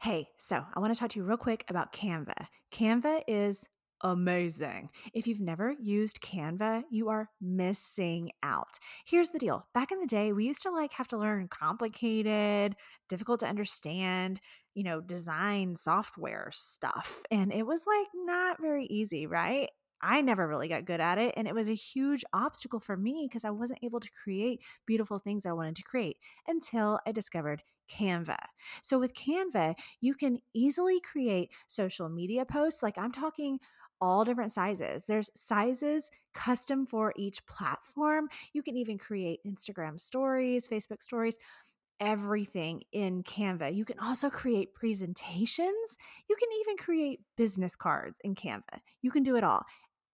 Hey, so I want to talk to you real quick about Canva. Canva is amazing. If you've never used Canva, you are missing out. Here's the deal. Back in the day, we used to like have to learn complicated, difficult to understand, you know, design software stuff. And it was like not very easy, right? I never really got good at it. And it was a huge obstacle for me because I wasn't able to create beautiful things I wanted to create until I discovered Canva. So with Canva, you can easily create social media posts. Like I'm talking all different sizes. There's sizes custom for each platform. You can even create Instagram stories, Facebook stories everything in Canva. You can also create presentations. You can even create business cards in Canva. You can do it all.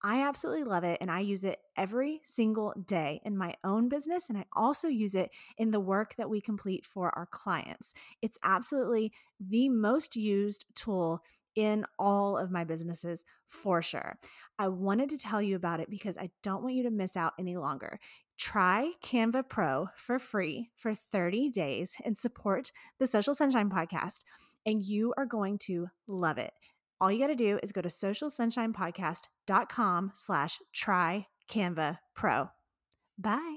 I absolutely love it and I use it every single day in my own business and I also use it in the work that we complete for our clients. It's absolutely the most used tool in all of my businesses for sure. I wanted to tell you about it because I don't want you to miss out any longer. Try Canva Pro for free for 30 days and support the Social Sunshine podcast, and you are going to love it. All you got to do is go to socialsunshinepodcast.com slash try Canva Pro. Bye.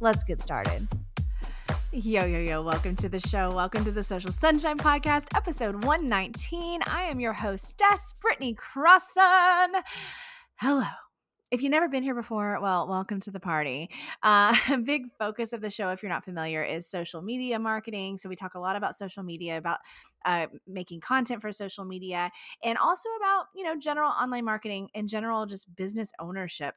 Let's get started. Yo, yo, yo, welcome to the show. Welcome to the Social Sunshine Podcast, episode 119. I am your hostess, Brittany Crossan. Hello. If you've never been here before, well, welcome to the party. Uh, a big focus of the show, if you're not familiar, is social media marketing. So we talk a lot about social media, about uh, making content for social media, and also about you know general online marketing and general just business ownership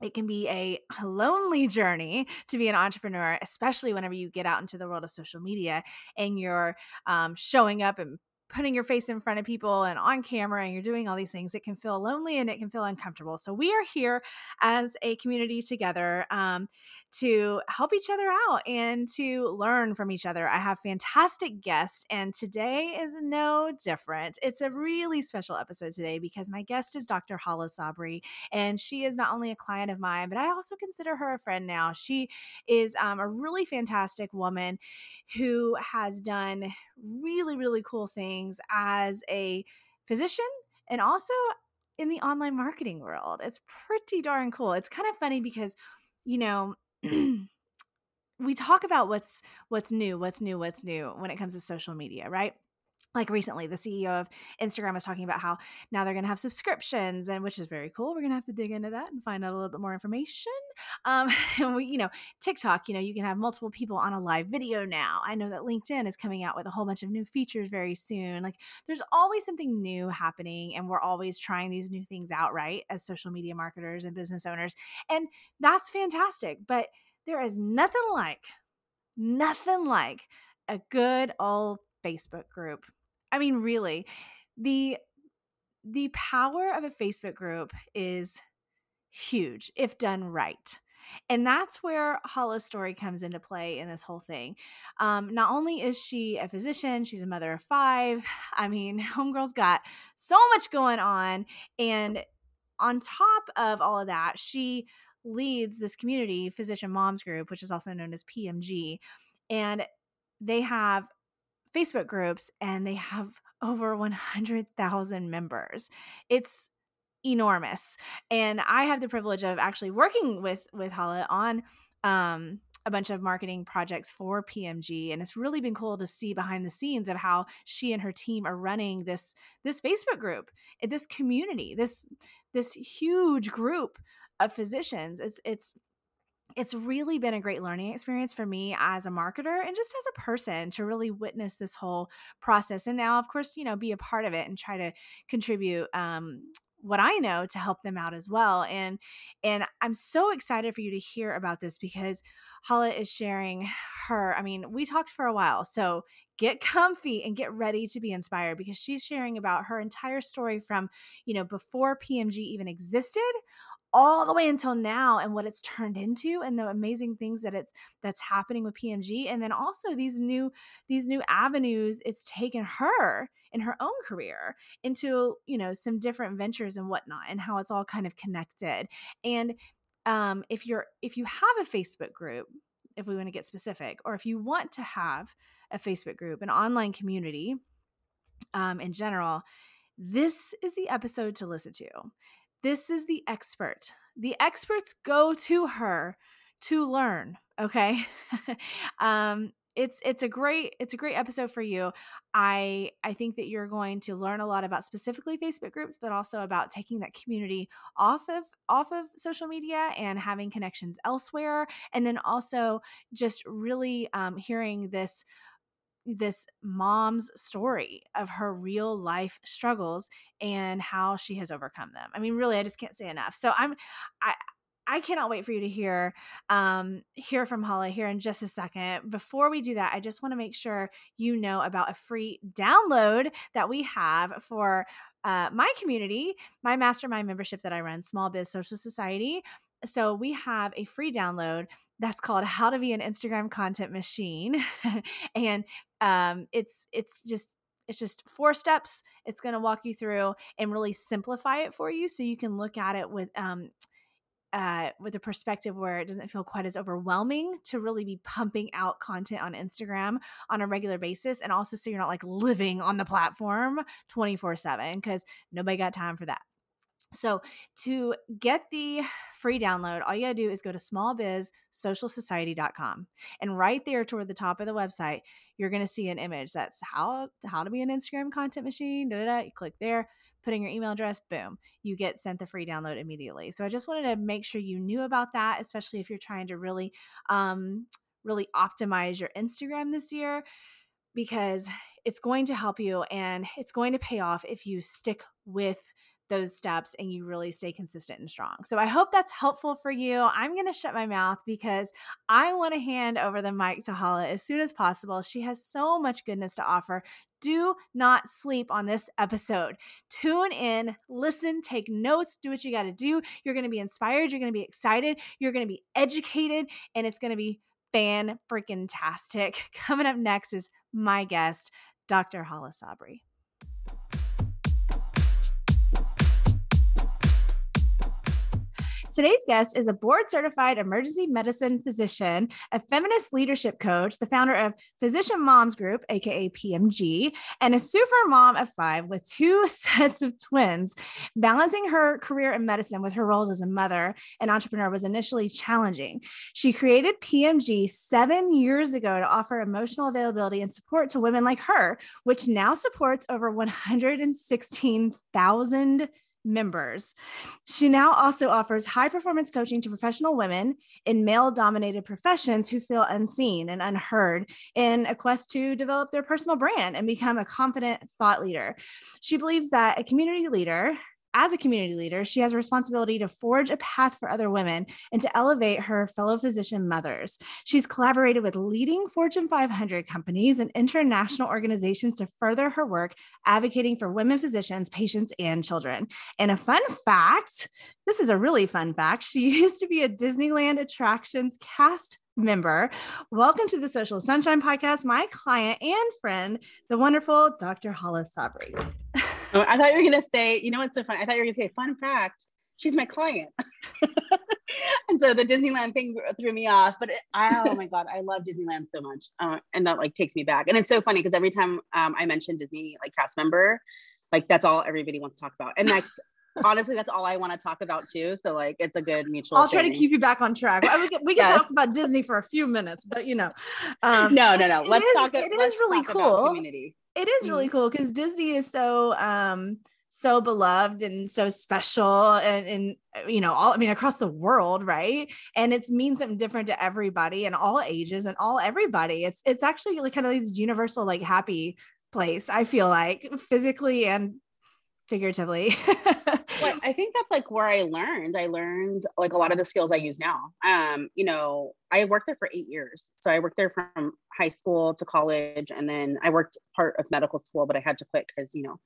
it can be a lonely journey to be an entrepreneur, especially whenever you get out into the world of social media and you're um, showing up and putting your face in front of people and on camera and you're doing all these things, it can feel lonely and it can feel uncomfortable. So, we are here as a community together um, to help each other out and to learn from each other. I have fantastic guests, and today is no different. It's a really special episode today because my guest is Dr. Hala Sabry, and she is not only a client of mine, but I also consider her a friend now. She is um, a really fantastic woman who has done really, really cool things as a physician and also in the online marketing world. It's pretty darn cool. It's kind of funny because, you know, we talk about what's what's new, what's new, what's new when it comes to social media, right? Like recently the ceo of instagram was talking about how now they're going to have subscriptions and which is very cool we're going to have to dig into that and find out a little bit more information. Um and we you know tiktok you know you can have multiple people on a live video now. I know that linkedin is coming out with a whole bunch of new features very soon. Like there's always something new happening and we're always trying these new things out right as social media marketers and business owners and that's fantastic but there is nothing like nothing like a good old Facebook group I mean, really, the the power of a Facebook group is huge if done right. And that's where Hala's story comes into play in this whole thing. Um, not only is she a physician, she's a mother of five. I mean, Homegirl's got so much going on. And on top of all of that, she leads this community, Physician Moms Group, which is also known as PMG. And they have Facebook groups and they have over 100,000 members. It's enormous. And I have the privilege of actually working with with Hala on um a bunch of marketing projects for PMG and it's really been cool to see behind the scenes of how she and her team are running this this Facebook group, this community, this this huge group of physicians. It's it's it's really been a great learning experience for me as a marketer and just as a person to really witness this whole process and now of course you know be a part of it and try to contribute um, what I know to help them out as well. And and I'm so excited for you to hear about this because Hala is sharing her. I mean, we talked for a while, so get comfy and get ready to be inspired because she's sharing about her entire story from you know before PMG even existed all the way until now and what it's turned into and the amazing things that it's that's happening with PMG and then also these new these new avenues it's taken her in her own career into you know some different ventures and whatnot and how it's all kind of connected. And um, if you're if you have a facebook group if we want to get specific or if you want to have a facebook group an online community um, in general this is the episode to listen to this is the expert. The experts go to her to learn. Okay. um, it's it's a great it's a great episode for you i i think that you're going to learn a lot about specifically facebook groups but also about taking that community off of off of social media and having connections elsewhere and then also just really um, hearing this this mom's story of her real life struggles and how she has overcome them. I mean, really, I just can't say enough. So I'm, I, I cannot wait for you to hear um, hear from Holly here in just a second. Before we do that, I just want to make sure you know about a free download that we have for uh, my community, my mastermind membership that I run, Small Biz Social Society. So we have a free download that's called How to Be an Instagram Content Machine, and um, it's it's just it's just four steps. It's going to walk you through and really simplify it for you, so you can look at it with um, uh, with a perspective where it doesn't feel quite as overwhelming to really be pumping out content on Instagram on a regular basis. And also, so you're not like living on the platform 24 7 because nobody got time for that. So, to get the free download, all you gotta do is go to smallbizsocialsociety.com. And right there toward the top of the website, you're gonna see an image that's how how to be an Instagram content machine. Da, da, da. You click there, put in your email address, boom, you get sent the free download immediately. So I just wanted to make sure you knew about that, especially if you're trying to really um really optimize your Instagram this year because it's going to help you and it's going to pay off if you stick with those steps and you really stay consistent and strong. So I hope that's helpful for you. I'm going to shut my mouth because I want to hand over the mic to Hala as soon as possible. She has so much goodness to offer. Do not sleep on this episode. Tune in, listen, take notes, do what you got to do. You're going to be inspired, you're going to be excited, you're going to be educated, and it's going to be fan freaking tastic. Coming up next is my guest, Dr. Hala Sabry. Today's guest is a board certified emergency medicine physician, a feminist leadership coach, the founder of Physician Moms Group, aka PMG, and a super mom of five with two sets of twins. Balancing her career in medicine with her roles as a mother and entrepreneur was initially challenging. She created PMG seven years ago to offer emotional availability and support to women like her, which now supports over 116,000 members. She now also offers high performance coaching to professional women in male dominated professions who feel unseen and unheard in a quest to develop their personal brand and become a confident thought leader. She believes that a community leader as a community leader, she has a responsibility to forge a path for other women and to elevate her fellow physician mothers. She's collaborated with leading Fortune 500 companies and international organizations to further her work advocating for women physicians, patients, and children. And a fun fact this is a really fun fact. She used to be a Disneyland Attractions cast member. Welcome to the Social Sunshine Podcast, my client and friend, the wonderful Dr. Hala Sabry. I thought you were going to say, you know what's so funny? I thought you were going to say, fun fact, she's my client. and so the Disneyland thing threw me off, but it, I, oh my God, I love Disneyland so much. Uh, and that like takes me back. And it's so funny because every time um, I mention Disney like cast member, like that's all everybody wants to talk about. And like honestly that's all i want to talk about too so like it's a good mutual i'll try to keep you back on track we can, we can yes. talk about disney for a few minutes but you know um, no no no let's is, talk it is really cool community it is really mm-hmm. cool because disney is so um so beloved and so special and, and you know all i mean across the world right and it means something different to everybody and all ages and all everybody it's it's actually like kind of like this universal like happy place i feel like physically and figuratively. well, I think that's like where I learned. I learned like a lot of the skills I use now. Um, you know, I worked there for eight years. So I worked there from high school to college, and then I worked part of medical school, but I had to quit because you know,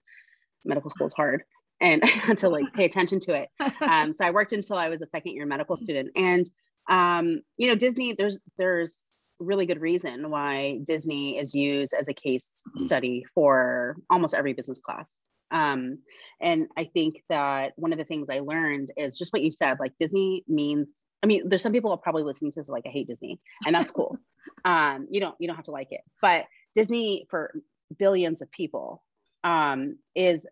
medical school is hard, and I had to like pay attention to it. Um, so I worked until I was a second year medical student, and um, you know, Disney. There's there's really good reason why Disney is used as a case study for almost every business class. Um, and I think that one of the things I learned is just what you said, like Disney means, I mean, there's some people are probably listening to this like, I hate Disney and that's cool. um, you don't, you don't have to like it, but Disney for billions of people um, is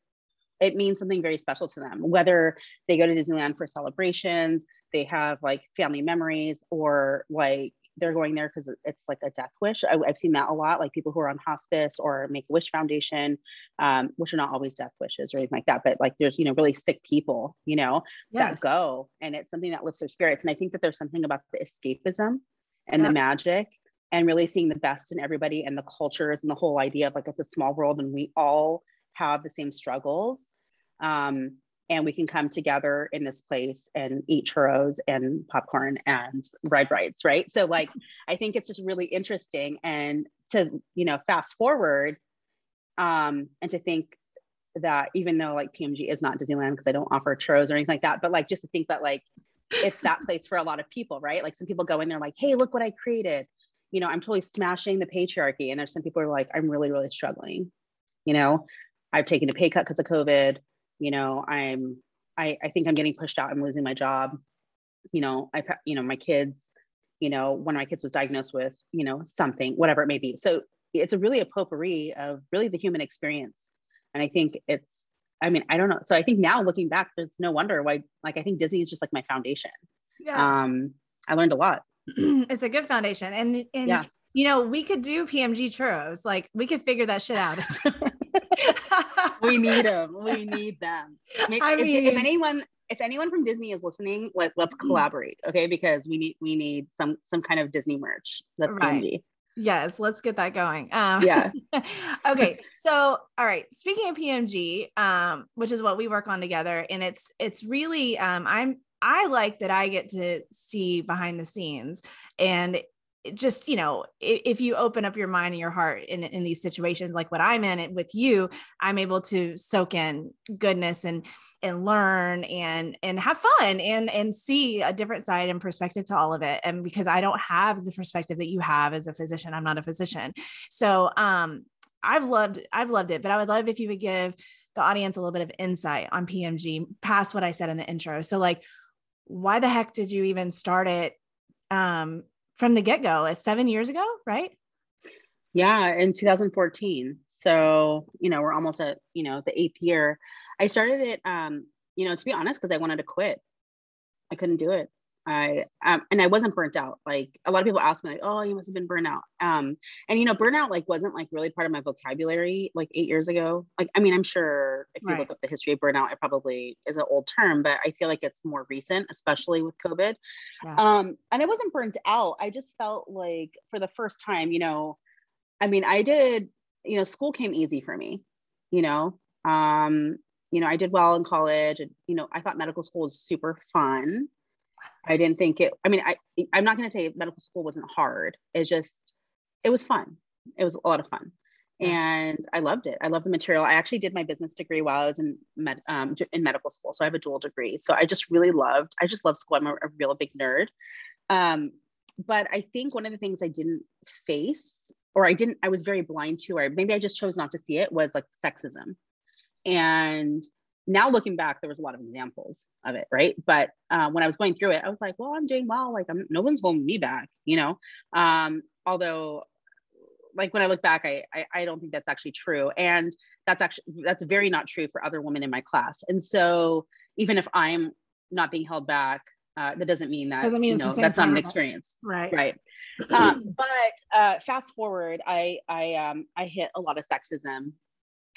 it means something very special to them whether they go to disneyland for celebrations they have like family memories or like they're going there because it's like a death wish. I, have seen that a lot, like people who are on hospice or Make a Wish Foundation, um, which are not always death wishes or anything like that, but like there's you know really sick people, you know, yes. that go, and it's something that lifts their spirits. And I think that there's something about the escapism and yep. the magic and really seeing the best in everybody and the cultures and the whole idea of like it's a small world and we all have the same struggles. Um, and we can come together in this place and eat churros and popcorn and ride rides right? So like i think it's just really interesting. And to you know fast forward um and to think that even though like pmg is not disneyland because i don't offer churros or anything like that but like just to think that like it's that place for a lot of people right? Like some people go in there like hey look what i created. You know i'm totally smashing the patriarchy. And there's some people who are like i'm really really struggling. You know i've taken a pay cut because of covid you know i'm I, I think i'm getting pushed out. I'm losing my job. You know i've you know my kids you know one of my kids was diagnosed with you know something whatever it may be. So it's a really a potpourri of really the human experience. And i think it's i mean i don't know. So i think now looking back there's no wonder why like i think disney is just like my foundation. Yeah. Um i learned a lot. It's a good foundation. And and yeah. you know we could do pmg churros. Like we could figure that shit out we need them. We need them. I mean, if, if, anyone, if anyone from Disney is listening, let, let's mm. collaborate, okay? Because we need we need some some kind of Disney merch. That's right. PMG. Yes, let's get that going. Um, yeah. okay. So, all right. Speaking of PMG, um, which is what we work on together, and it's it's really um, I'm I like that I get to see behind the scenes, and just you know if, you open up your mind and your heart in, in these situations like what i'm in with you i'm able to soak in goodness and and learn and and have fun and and see a different side and perspective to all of it. And because i don't have the perspective that you have as a physician i'm not a physician. So um i've loved i've loved it but i would love if you would give the audience a little bit of insight on pmg past what i said in the intro. So like why the heck did you even start it um from the get go, as seven years ago, right? Yeah, in 2014. So, you know, we're almost at, you know, the eighth year. I started it, um, you know, to be honest, because I wanted to quit. I couldn't do it. I um, and I wasn't burnt out. Like a lot of people ask me, like, "Oh, you must have been burnt out." Um, and you know, burnout like wasn't like really part of my vocabulary like eight years ago. Like, I mean, I'm sure if you right. look up the history of burnout, it probably is an old term, but I feel like it's more recent, especially with COVID. Yeah. Um, and I wasn't burnt out. I just felt like for the first time, you know, I mean, I did, you know, school came easy for me. You know, um, you know, I did well in college, and you know, I thought medical school was super fun I didn't think it, I mean, I, I'm not going to say medical school wasn't hard. It's just, it was fun. It was a lot of fun. And I loved it. I love the material. I actually did my business degree while I was in med, um, in medical school. So I have a dual degree. So I just really loved, I just love school. I'm a, a real big nerd. Um, but I think one of the things I didn't face or I didn't, I was very blind to, or maybe I just chose not to see it was like sexism. And now looking back, there was a lot of examples of it, right? But uh, when I was going through it, I was like, well, I'm doing well. Like, I'm no one's holding me back, you know. Um, although, like when I look back, I, I I don't think that's actually true, and that's actually that's very not true for other women in my class. And so, even if I'm not being held back, uh, that doesn't mean that doesn't mean you know, that's not an experience, right? Right. um, but uh, fast forward, I I um I hit a lot of sexism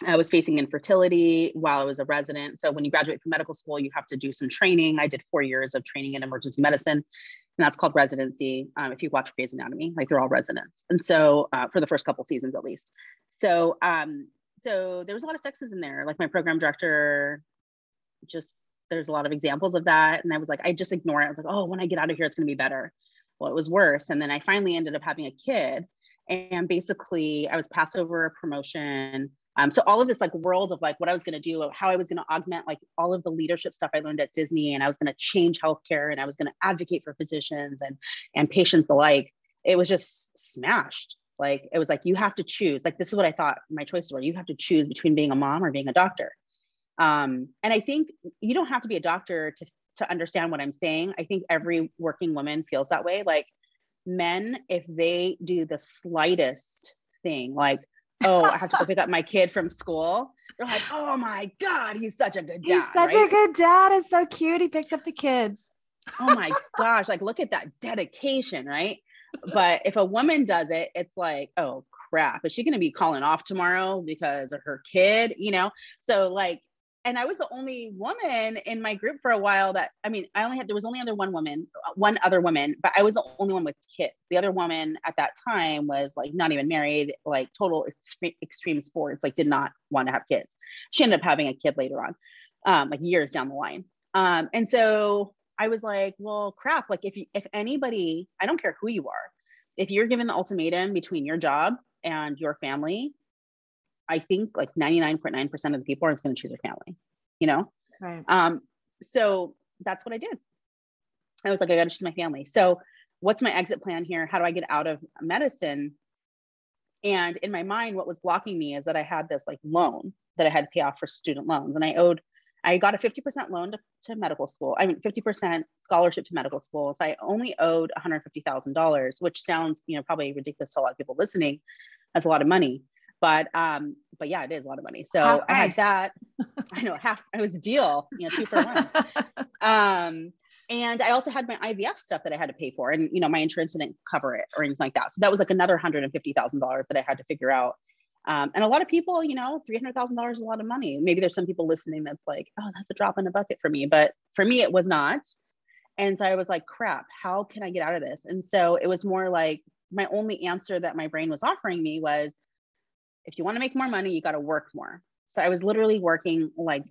I was facing infertility while I was a resident. So when you graduate from medical school, you have to do some training. I did four years of training in emergency medicine, and that's called residency. Um, if you watch Grey's Anatomy, like they're all residents, and so uh, for the first couple seasons at least. So um, so there was a lot of sexism there. Like my program director just there's a lot of examples of that. And I was like, I just ignore it. I was like, oh, when I get out of here, it's going to be better. Well, it was worse. And then I finally ended up having a kid. And basically, I was passed over a promotion. Um, so all of this like world of like what I was going to do, how I was going to augment like all of the leadership stuff I learned at Disney, and I was going to change healthcare, and I was going to advocate for physicians and and patients alike. It was just smashed. Like it was like you have to choose. Like this is what I thought my choices were. You have to choose between being a mom or being a doctor. Um, and I think you don't have to be a doctor to to understand what I'm saying. I think every working woman feels that way. Like men, if they do the slightest thing, like, oh, I have to go pick up my kid from school, they're like, oh my God, he's such a good dad. He's such right? a good dad. It's so cute. He picks up the kids. oh my gosh, like look at that dedication, right? But if a woman does it, it's like, oh crap, is she going to be calling off tomorrow because of her kid? You know? So, like, and I was the only woman in my group for a while that I mean, I only had there was only other one woman, uh, one other woman, but I was the only one with kids. The other woman at that time was like not even married, like total extreme, extreme sports, like did not want to have kids. She ended up having a kid later on, um, like years down the line. Um, and so I was like, well, crap. Like if you, if anybody, I don't care who you are, if you're given the ultimatum between your job and your family, I think like 99.9% of the people are just going to choose their family, you know? Right. Um, so that's what I did. I was like, I got to choose my family. So what's my exit plan here? How do I get out of medicine? And in my mind, what was blocking me is that I had this like loan that I had to pay off for student loans. And I owed, I got a 50% loan to, to medical school. I mean, 50% scholarship to medical school. So I only owed $150,000, which sounds, you know, probably ridiculous to a lot of people listening. That's a lot of money but um but yeah it is a lot of money. So half i had that. I know half i was a deal you know two for one. Um and i also had my ivf stuff that i had to pay for and you know my insurance didn't cover it or anything like that. So that was like another $150000 that i had to figure out. Um, and a lot of people you know $300000 is a lot of money. Maybe there's some people listening that's like oh that's a drop in the bucket for me but for me it was not. And so i was like crap how can i get out of this? And so it was more like my only answer that my brain was offering me was if you want to make more money, you got to work more. So I was literally working like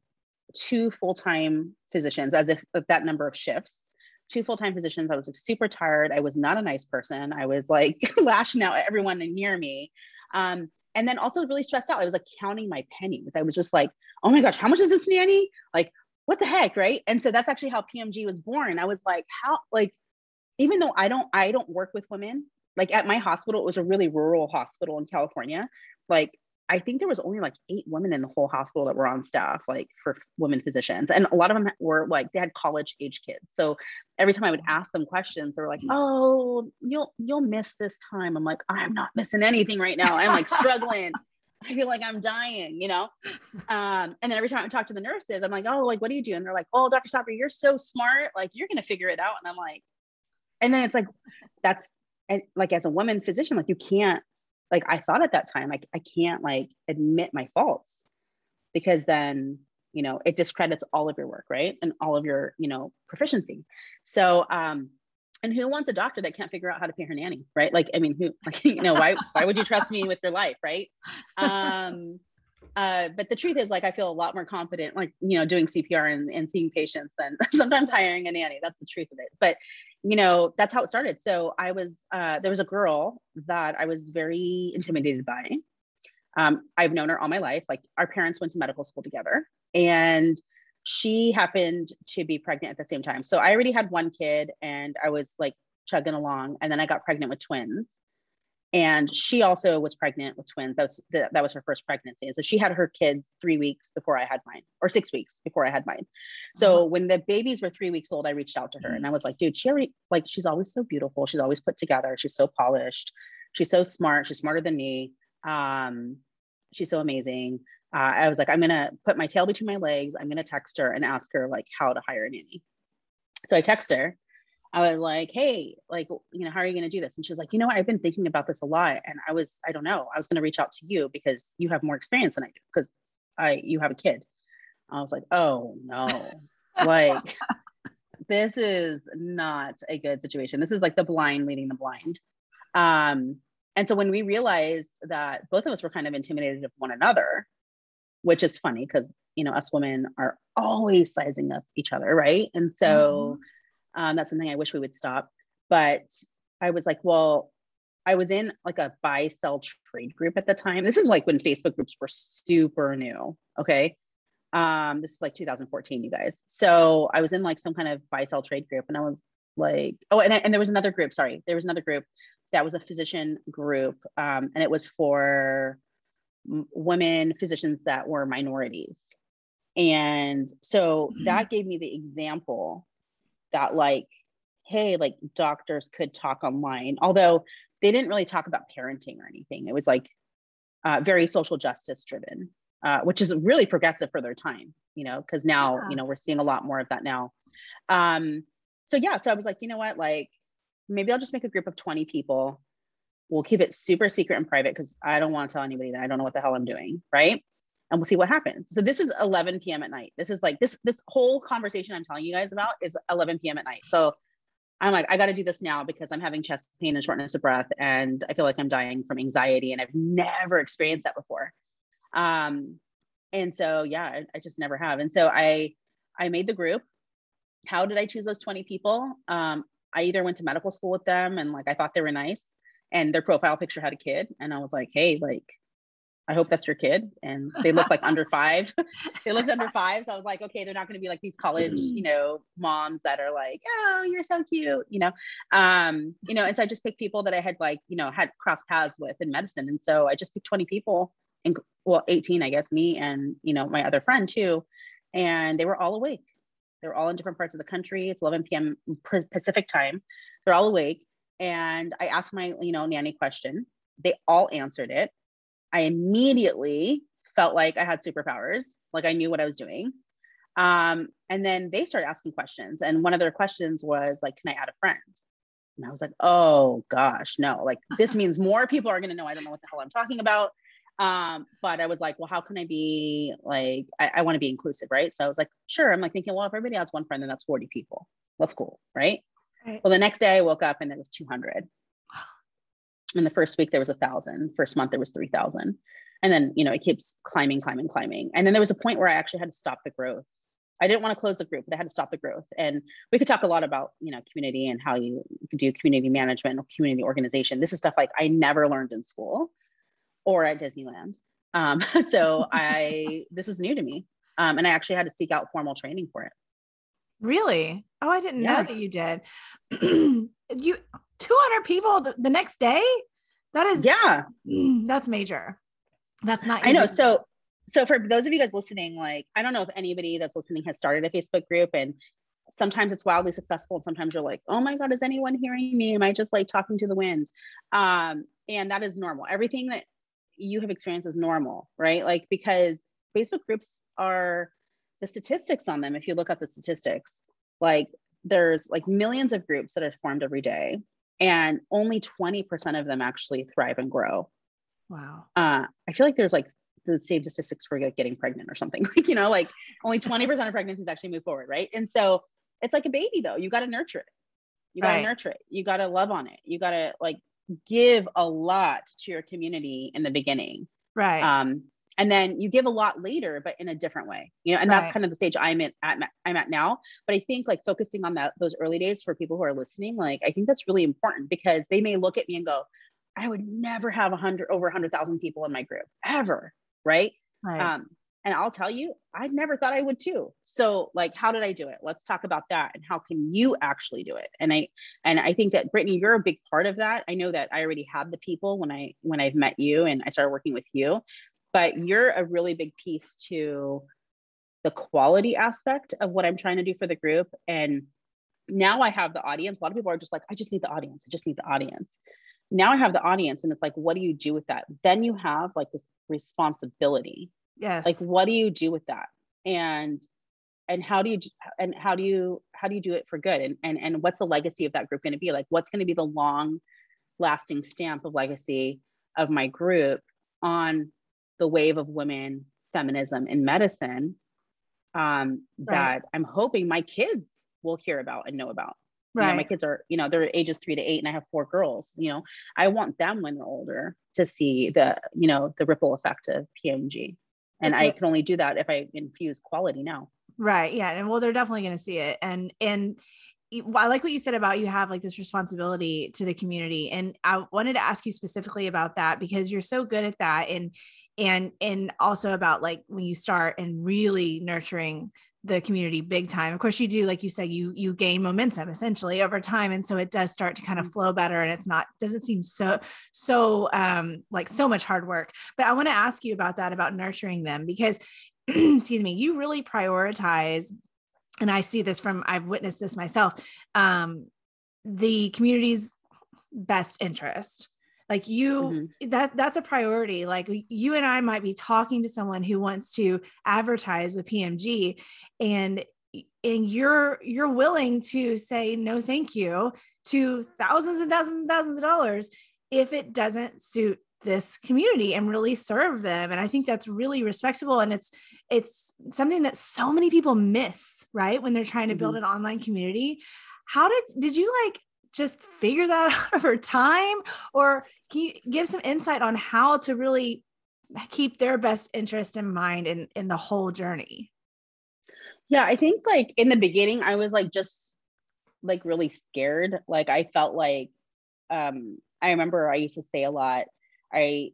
two full-time physicians as if that number of shifts. Two full-time physicians i was like super tired. I was not a nice person. I was like lashing out at everyone near me. Um, and then also really stressed out. I was like counting my pennies. I was just like oh my gosh how much is this nanny? Like what the heck right? And so that's actually how pmg was born. I was like how like even though i don't i don't work with women like at my hospital it was a really rural hospital in california like I think there was only like eight women in the whole hospital that were on staff, like for women physicians. And a lot of them were like, they had college age kids. So every time I would ask them questions, they were like, oh, you'll, you'll miss this time. I'm like, I'm not missing anything right now. I'm like struggling. I feel like I'm dying, you know? Um, and then every time I talk to the nurses, I'm like, oh, like, what do you do? And they're like, oh, Dr. Sabry, you're so smart. Like, you're going to figure it out. And I'm like, and then it's like, that's and like as a woman physician, like you can't like I thought at that time, like I can't like admit my faults because then you know it discredits all of your work, right? And all of your you know proficiency. So um and who wants a doctor that can't figure out how to pay her nanny, right? Like I mean, who like you know why why would you trust me with your life, right? Um uh, but the truth is like i feel a lot more confident like you know doing cpr and, and seeing patients than sometimes hiring a nanny that's the truth of it but you know that's how it started. So i was uh, there was a girl that i was very intimidated by. Um, i've known her all my life. Like our parents went to medical school together and she happened to be pregnant at the same time. So i already had one kid and i was like chugging along and then i got pregnant with twins and she also was pregnant with twins. That was the, that was her first pregnancy, and so she had her kids three weeks before I had mine, or six weeks before I had mine. So uh-huh. when the babies were three weeks old, I reached out to her, mm-hmm. and I was like, "Dude, she already like she's always so beautiful. She's always put together. She's so polished. She's so smart. She's smarter than me. Um, she's so amazing." Uh, I was like, "I'm gonna put my tail between my legs. I'm gonna text her and ask her like how to hire a nanny." So I text her I was like, hey, like, you know, how are you going to do this? And she was like, you know what? I've been thinking about this a lot. And I was, I don't know, I was going to reach out to you because you have more experience than I do because I, you have a kid. I was like, oh no, like, this is not a good situation. This is like the blind leading the blind. Um, and so when we realized that both of us were kind of intimidated of one another, which is funny because you know, us women are always sizing up each other, right? And so mm-hmm. Um, that's something I wish we would stop. But I was like, well, I was in like a buy sell trade group at the time. This is like when Facebook groups were super new. Okay. Um, this is like 2014, you guys. So I was in like some kind of buy sell trade group and I was like, oh, and, and there was another group. Sorry. There was another group that was a physician group. Um, and it was for women physicians that were minorities. And so mm-hmm. that gave me the example that like hey, like doctors could talk online, although they didn't really talk about parenting or anything. It was like uh, very social justice driven, uh, which is really progressive for their time, you know, because now, yeah. you know, we're seeing a lot more of that now. Um, so yeah, so I was like, you know what, like maybe I'll just make a group of 20 people. We'll keep it super secret and private because I don't want to tell anybody that I don't know what the hell I'm doing. Right. And we'll see what happens. So this is 11 p.m. at night. This is like this this whole conversation I'm telling you guys about is 11 p.m. at night. So I'm like, I got to do this now because I'm having chest pain and shortness of breath, and I feel like I'm dying from anxiety, and I've never experienced that before. Um, and so yeah, I, I just never have. And so I I made the group. How did I choose those 20 people? Um, I either went to medical school with them, and like I thought they were nice, and their profile picture had a kid, and I was like, hey, like I hope that's your kid. And they look like under five. they looked under five. So I was like, okay, they're not going to be like these college, you know, moms that are like, oh, you're so cute, you know. Um, you know, and so I just picked people that I had like, you know, had cross paths with in medicine. And so I just picked 20 people and well, 18, I guess, me and you know, my other friend too. And they were all awake. They're all in different parts of the country. It's 11 p.m. Pacific time. They're all awake. And I asked my, you know, nanny question. They all answered it I immediately felt like I had superpowers, like I knew what I was doing. Um, and then they started asking questions. And one of their questions was like, can I add a friend? And I was like, oh gosh, no, like this means more people are going to know I don't know what the hell I'm talking about. Um, but I was like, well, how can I be like, I, I want to be inclusive, right? So I was like, sure. I'm like thinking, well, if everybody has one friend, then that's 40 people. That's cool, right? right. Well, the next day I woke up and it was 200 in the first week there was a thousand. First month there was 3000 and then you know it keeps climbing climbing climbing. And then there was a point where i actually had to stop the growth. I didn't want to close the group but i had to stop the growth. And we could talk a lot about you know community and how you do community management or community organization. This is stuff like i never learned in school or at disneyland. Um, so i this was new to me. Um, and i actually had to seek out formal training for it. Really? Oh i didn't yeah. know that you did. You 200 people the, the next day? That is yeah. Mm, that's major. That's not easy. i know. so so for those of you guys listening like i don't know if anybody that's listening has started a facebook group and sometimes it's wildly successful and sometimes you're like oh my god is anyone hearing me? Am i just like talking to the wind? Um and that is normal. Everything that you have experienced is normal right? Like because facebook groups are the statistics on them if you look at the statistics like there's like millions of groups that are formed every day and only 20% of them actually thrive and grow. Wow. Uh, I feel like there's like the same statistics for like getting pregnant or something. Like, you know, like only 20% of pregnancies actually move forward, right? And so it's like a baby though. You got to nurture it. You got to right. nurture it. You got to love on it. You got to like give a lot to your community in the beginning. Right. Um, and then you give a lot later but in a different way you know and right. that's kind of the stage i'm at, at i'm at now. But i think like focusing on that those early days for people who are listening like i think that's really important because they may look at me and go i would never have a hundred over a hundred thousand people in my group ever right, right. Um, and i'll tell you i never thought i would too. So like how did i do it? Let's talk about that and how can you actually do it? And i and i think that brittany you're a big part of that. I know that i already had the people when i when i've met you and i started working with you but you're a really big piece to the quality aspect of what I'm trying to do for the group. And now I have the audience. A lot of people are just like, I just need the audience. I just need the audience. Now I have the audience, and it's like, what do you do with that? Then you have like this responsibility. Yes. Like, what do you do with that? And and how do you and how do you how do you do it for good? And and and what's the legacy of that group going to be? Like, what's going to be the long lasting stamp of legacy of my group on the wave of women feminism in medicine um, right. that I'm hoping my kids will hear about and know about. Right. You know, my kids are, you know, they're ages three to eight, and I have four girls. You know, I want them when they're older to see the, you know, the ripple effect of PMG. And I can only do that if I infuse quality now. Right. Yeah. And well, they're definitely going to see it. And, and, I like what you said about you have like this responsibility to the community. And I wanted to ask you specifically about that because you're so good at that. And, and, and also about like when you start and really nurturing the community big time. Of course, you do, like you said, you you gain momentum essentially over time, and so it does start to kind of mm-hmm. flow better, and it's not doesn't seem so so um like so much hard work. But I want to ask you about that about nurturing them because, excuse me, you really prioritize, and I see this from I've witnessed this myself, um, the community's best interest like you mm-hmm. that that's a priority like you and i might be talking to someone who wants to advertise with pmg and and you're you're willing to say no thank you to thousands and thousands and thousands of dollars if it doesn't suit this community and really serve them and i think that's really respectable and it's it's something that so many people miss right when they're trying to build mm-hmm. an online community how did did you like just figure that out over time? Or can you give some insight on how to really keep their best interest in mind in, in the whole journey? Yeah, I think like in the beginning, I was like just like really scared. Like I felt like um I remember I used to say a lot, I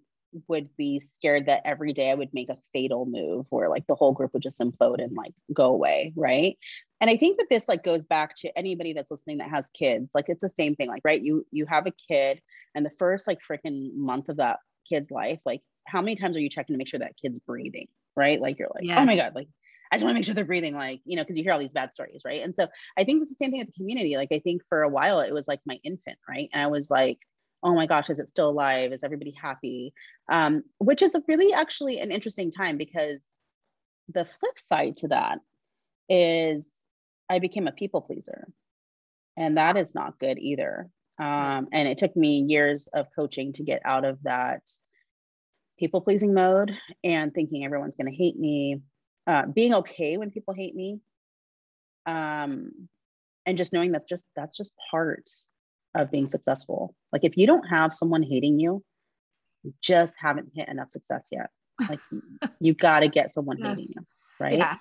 would be scared that every day I would make a fatal move where like the whole group would just implode and like go away. Right. And I think that this like goes back to anybody that's listening that has kids. Like it's the same thing. Like, right, you you have a kid and the first like freaking month of that kid's life, like how many times are you checking to make sure that kid's breathing? Right. Like you're like, oh my God, like I just want to make sure they're breathing, like, you know, because you hear all these bad stories, right? And so I think it's the same thing with the community. Like, I think for a while it was like my infant, right? And I was like, oh my gosh, is it still alive? Is everybody happy? Um, which is a really actually an interesting time because the flip side to that is I became a people pleaser. And that is not good either. Um, and it took me years of coaching to get out of that people pleasing mode and thinking everyone's going to hate me, uh, being okay when people hate me. Um, and just knowing that just that's just part of being successful. Like if you don't have someone hating you, you just haven't hit enough success yet. Like you got to get someone yes. hating you, right? Yeah.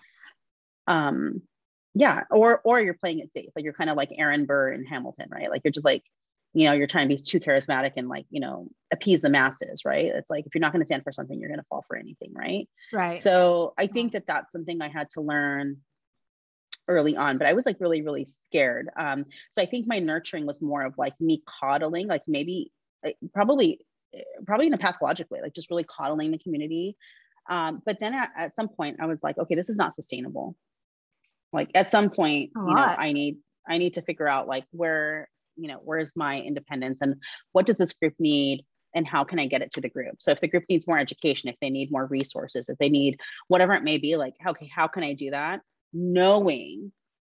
Um, yeah. Or or you're playing it safe. Like you're kind of like Aaron Burr in Hamilton, right? Like you're just like, you know, you're trying to be too charismatic and like, you know, appease the masses, right? It's like if you're not going to stand for something, you're going to fall for anything, right? Right. So I think that that's something I had to learn early on, but I was like really, really scared. Um, so I think my nurturing was more of like me coddling, like maybe probably probably in a pathologic way, like just really coddling the community. Um, but then at, at, some point I was like, okay, this is not sustainable. Like at some point, you know, I need I need to figure out like where, you know, where's my independence and what does this group need and how can I get it to the group? So if the group needs more education, if they need more resources, if they need whatever it may be, like, okay, how can I do that? knowing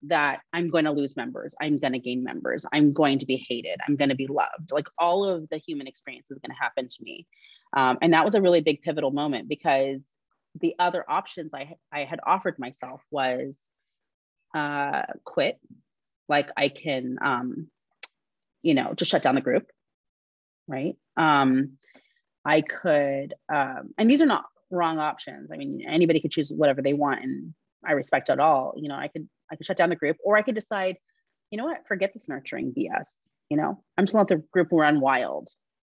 that I'm going to lose members, I'm going to gain members, I'm going to be hated, I'm going to be loved. Like all of the human experience is going to happen to me. Um, and that was a really big pivotal moment because the other options I, I had offered myself was uh, quit. Like I can, um, you know, just shut down the group, right? Um, I could, um, and these are not wrong options. I mean, anybody could choose whatever they want and I respect at all, you know, I could I could shut down the group or I could decide, you know what, forget this nurturing BS. You know, I'm just gonna let the group run wild,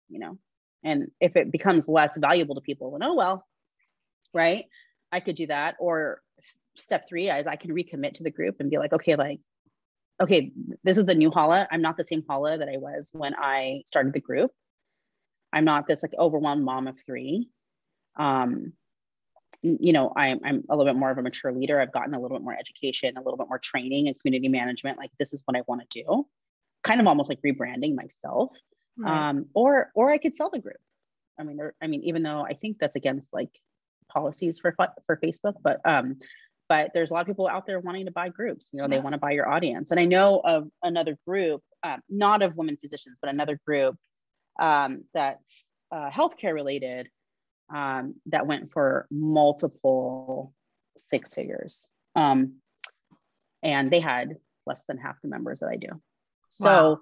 you know. And if it becomes less valuable to people, then oh well, right? I could do that. Or step three is I can recommit to the group and be like, okay, like, okay, this is the new Hala. I'm not the same Hala that I was when I started the group. I'm not this like overwhelmed mom of three. Um, you know, I'm, I'm a little bit more of a mature leader. I've gotten a little bit more education, a little bit more training and community management. Like this is what I want to do. Kind of almost like rebranding myself. Right. Um, or or I could sell the group. I mean, there, I mean, even though I think that's against like policies for for Facebook, but um, but there's a lot of people out there wanting to buy groups. You know, yeah. they want to buy your audience. And I know of another group, um, not of women physicians, but another group um, that's uh, healthcare related um, that went for multiple six figures. Um, and they had less than half the members that I do. So,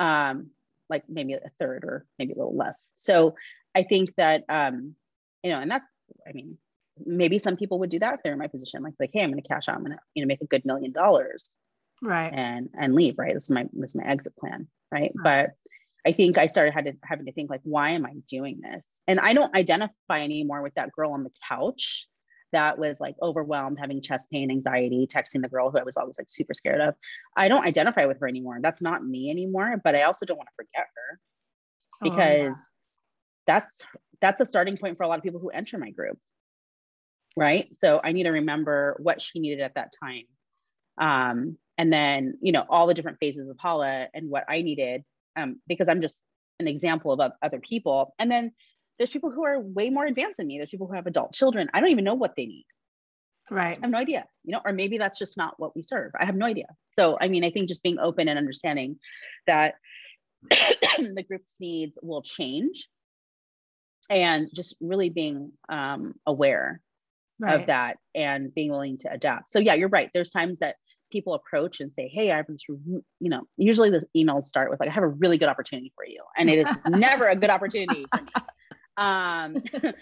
wow. um, like maybe a third or maybe a little less. So I think that, um, you know, and that's, I mean, maybe some people would do that if they're in my position like like hey i'm going to cash out i'm going to you know make a good million dollars right. and and leave right? This is my this is my exit plan right, right. but i think i started had to, having to think like why am i doing this? And i don't identify anymore with that girl on the couch that was like overwhelmed having chest pain anxiety texting the girl who i was always like super scared of. I don't identify with her anymore. That's not me anymore but i also don't want to forget her because oh, yeah. that's that's a starting point for a lot of people who enter my group right? So i need to remember what she needed at that time. Um, and then you know all the different phases of hala and what i needed um, because i'm just an example of other people. And then there's people who are way more advanced than me. There's people who have adult children. I don't even know what they need. Right. I have no idea you know or maybe that's just not what we serve. I have no idea. So i mean i think just being open and understanding that the group's needs will change and just really being um, aware right. of that and being willing to adapt so yeah you're right there's times that people approach and say hey i have this you know usually the emails start with like i have a really good opportunity for you and it is never a good opportunity for me um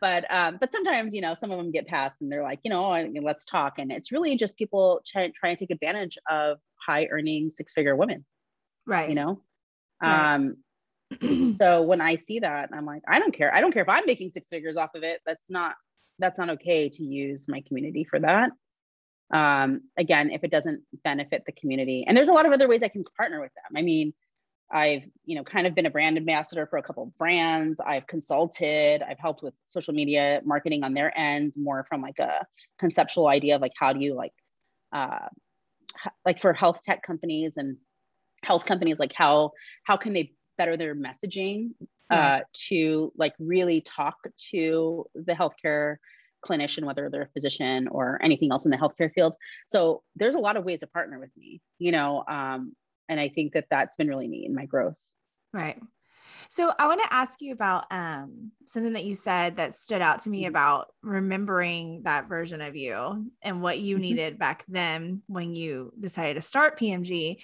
but um but sometimes you know some of them get past and they're like you know let's talk and it's really just people trying try to take advantage of high earning six figure women right you know right. um so when I see that, I'm like, I don't care. I don't care if I'm making six figures off of it. That's not that's not okay to use my community for that. Um, again, if it doesn't benefit the community, and there's a lot of other ways I can partner with them. I mean, I've you know kind of been a brand ambassador for a couple of brands. I've consulted. I've helped with social media marketing on their end, more from like a conceptual idea of like how do you like uh, like for health tech companies and health companies like how how can they better their messaging uh, to like really talk to the healthcare clinician, whether they're a physician or anything else in the healthcare field. So there's a lot of ways to partner with me, you know, um, and I think that that's been really neat in my growth. Right. So I want to ask you about um, something that you said that stood out to me mm-hmm. about remembering that version of you and what you mm-hmm. needed back then when you decided to start PMG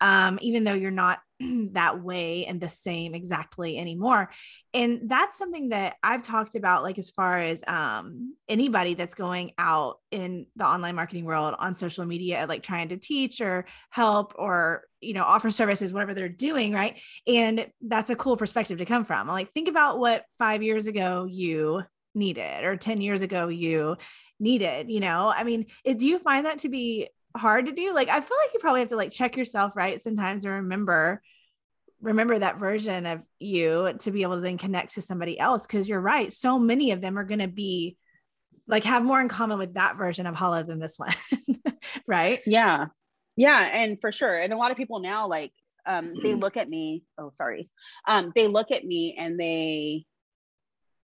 um, even though you're not that way and the same exactly anymore. And that's something that I've talked about, like as far as um, anybody that's going out in the online marketing world on social media, like trying to teach or help or you know offer services, whatever they're doing, right? And that's a cool perspective to come from. Like think about what five years ago you needed or 10 years ago you needed you know i mean it, do you find that to be hard to do. Like i feel like you probably have to like check yourself right sometimes and remember remember that version of you to be able to then connect to somebody else. Because you're right so many of them are going to be like have more in common with that version of hala than this one right? Yeah. Yeah and for sure and a lot of people now like um they look at me oh sorry um they look at me and they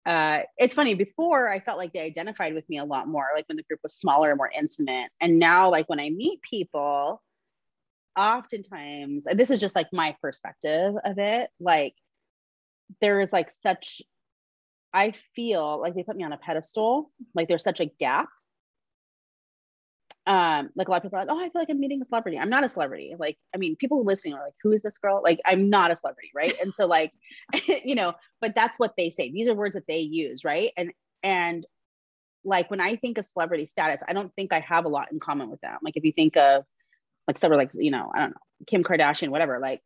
uh, it's funny before i felt like they identified with me a lot more like when the group was smaller and more intimate. And now like when i meet people oftentimes and this is just like my perspective of it like there is like such i feel like they put me on a pedestal like there's such a gap um like a lot of people are like oh i feel like i'm meeting a celebrity. I'm not a celebrity. Like i mean people listening are like who is this girl? Like i'm not a celebrity right? And so like you know but that's what they say. These are words that they use right? And and like when i think of celebrity status i don't think i have a lot in common with them. Like if you think of like several like you know i don't know kim kardashian whatever like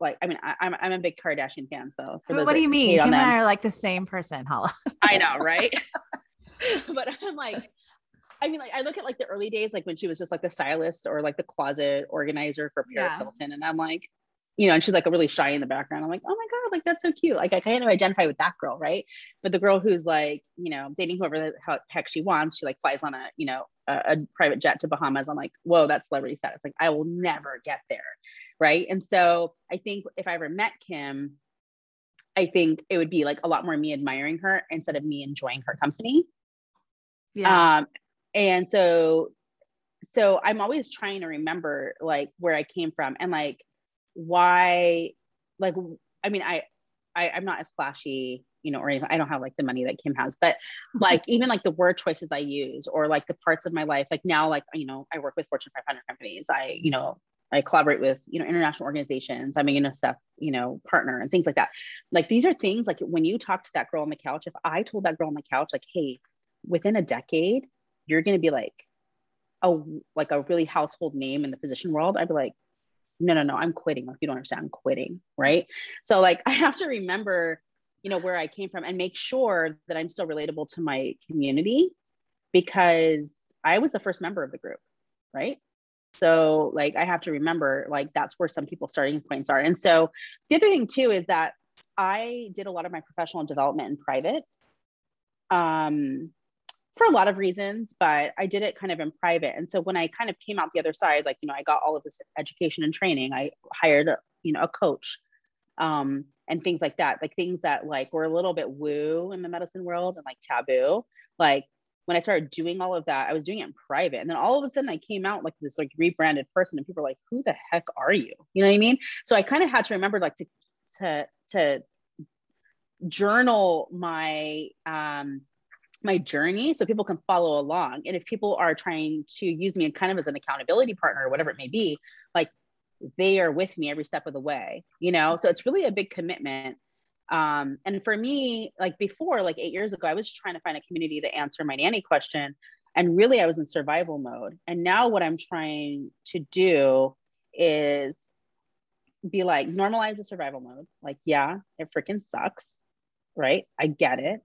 like I mean I, am I'm, I'm a big Kardashian fan so what do you mean? Kim and I are like the same person. Holla. I know right? But I'm like I mean, like I look at like the early days, like when she was just like the stylist or like the closet organizer for Paris yeah. Hilton, and I'm like, you know, and she's like a really shy in the background. I'm like, oh my god, like that's so cute. Like I kind of identify with that girl, right? But the girl who's like, you know, dating whoever the heck she wants, she like flies on a, you know, a, a private jet to Bahamas. I'm like, whoa, that's celebrity status. Like I will never get there, right? And so I think if I ever met Kim, I think it would be like a lot more me admiring her instead of me enjoying her company. Yeah. Um, and so so i'm always trying to remember like where i came from and like why like i mean i, I i'm not as flashy you know or anything. i don't have like the money that kim has but like even like the word choices i use or like the parts of my life like now like you know i work with fortune 500 companies i you know I collaborate with, you know, international organizations. I'm a UNICEF, you know, partner and things like that. Like these are things like when you talk to that girl on the couch, if I told that girl on the couch, like, hey, within a decade, you're going to be like a like a really household name in the physician world. I'd be like, no, no, no, I'm quitting. Like you don't understand, I'm quitting, right? So like I have to remember, you know, where I came from and make sure that I'm still relatable to my community because I was the first member of the group, right? So like I have to remember like that's where some people's starting points are. And so the other thing too is that I did a lot of my professional development in private. Um, for a lot of reasons, but I did it kind of in private. And so when I kind of came out the other side, like, you know, I got all of this education and training, I hired, a, you know, a coach um, and things like that, like things that like were a little bit woo in the medicine world and like taboo. Like when I started doing all of that, I was doing it in private. And then all of a sudden I came out like this like rebranded person and people were like, who the heck are you? You know what I mean? So I kind of had to remember like to, to, to journal my, um, my journey so people can follow along. And if people are trying to use me and kind of as an accountability partner or whatever it may be, like they are with me every step of the way, you know? So it's really a big commitment um, and for me, like before, like eight years ago, I was trying to find a community to answer my nanny question. And really, I was in survival mode. And now, what I'm trying to do is be like, normalize the survival mode. Like, yeah, it freaking sucks, right? I get it.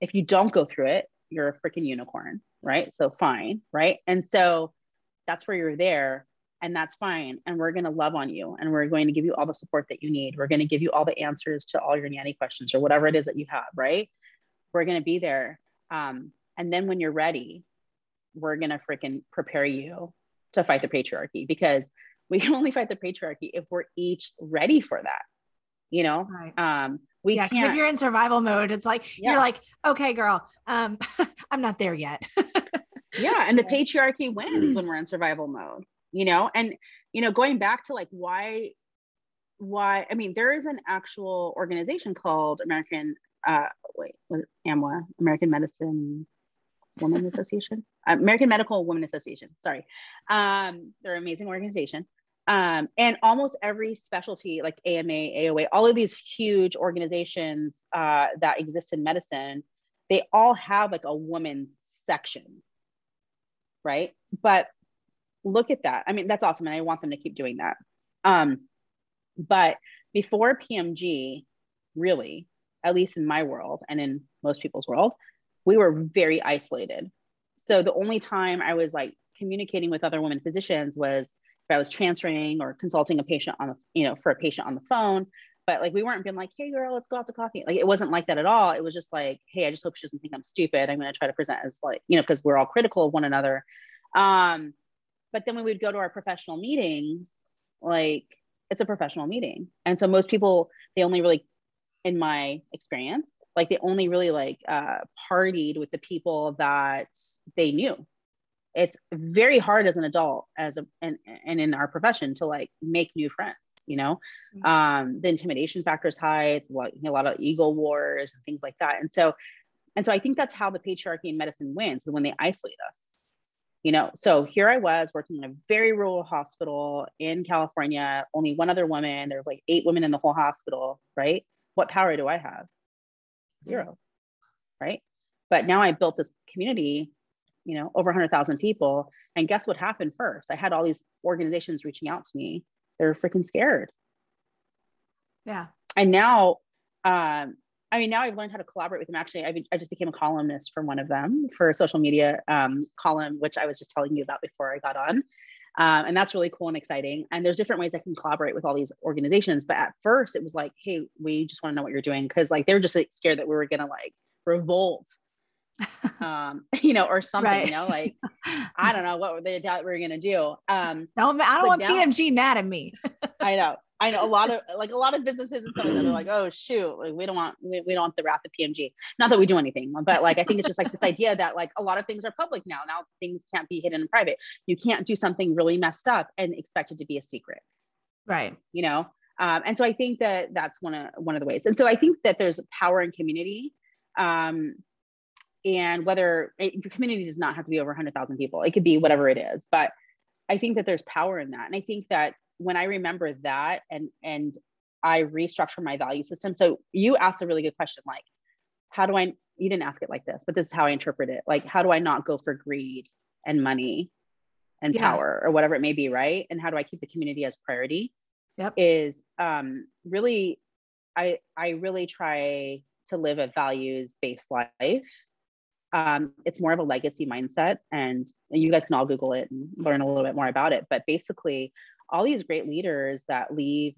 If you don't go through it, you're a freaking unicorn, right? So, fine, right? And so that's where you're there and that's fine. And we're going to love on you and we're going to give you all the support that you need. We're going to give you all the answers to all your nanny questions or whatever it is that you have, right? We're going to be there. Um, and then when you're ready, we're going to freaking prepare you to fight the patriarchy because we can only fight the patriarchy if we're each ready for that. You know, right. um, we yeah, because if you're in survival mode, it's like yeah. you're like, okay, girl, um, I'm not there yet. yeah, and the patriarchy wins when we're in survival mode you know? And you know going back to like why why i mean there is an actual organization called american uh wait amwa american medicine women association? American medical women association sorry. Um they're an amazing organization um, and almost every specialty like ama aoa all of these huge organizations uh, that exist in medicine they all have like a women's section right but look at that. I mean, that's awesome. And I want them to keep doing that. Um, but before PMG, really, at least in my world and in most people's world, we were very isolated. So the only time I was like communicating with other women physicians was if I was transferring or consulting a patient on the, you know, for a patient on the phone. But like we weren't being like, hey girl, let's go out to coffee. Like it wasn't like that at all. It was just like, hey, I just hope she doesn't think I'm stupid. I'm gonna try to present as like, you know, because we're all critical of one another. Um, but then when we'd go to our professional meetings, like it's a professional meeting. And so most people, they only really, in my experience, like they only really like uh, partied with the people that they knew. It's very hard as an adult, as a and, and in our profession, to like make new friends. You know, mm-hmm. um, the intimidation factor is high. It's a lot, a lot of ego wars and things like that. And so, and so I think that's how the patriarchy in medicine wins when they isolate us you know so here i was working in a very rural hospital in california only one other woman there's like eight women in the whole hospital right what power do i have zero right but now i built this community you know over 100000 people and guess what happened first i had all these organizations reaching out to me they were freaking scared yeah and now um, I mean, now I've learned how to collaborate with them. Actually, I, I just became a columnist for one of them for a social media um, column, which I was just telling you about before I got on. Um, and that's really cool and exciting. And there's different ways I can collaborate with all these organizations. But at first, it was like, hey, we just want to know what you're doing because like they were just like, scared that we were gonna like revolt, um, you know, or something. Right. You know, like I don't know what they thought we were gonna do. Um, don't I don't want now, PMG mad at me. I know. I know a lot of like a lot of businesses and stuff like that. They're like, oh shoot, like we don't want we, we don't want the wrath of PMG. Not that we do anything, but like I think it's just like this idea that like a lot of things are public now. Now things can't be hidden in private. You can't do something really messed up and expect it to be a secret. Right. You know. Um, and so I think that that's one of one of the ways. And so I think that there's power in community. Um, and whether it, your community does not have to be over 100,000 people, it could be whatever it is. But I think that there's power in that. And I think that when I remember that and and I restructure my value system. So you asked a really good question, like, how do I you didn't ask it like this, but this is how I interpret it. Like, how do I not go for greed and money and yeah. power or whatever it may be, right? And how do I keep the community as priority? Yep. Is um, really, I I really try to live a values based life. Um, it's more of a legacy mindset, and you guys can all Google it and learn a little bit more about it. But basically, all these great leaders that leave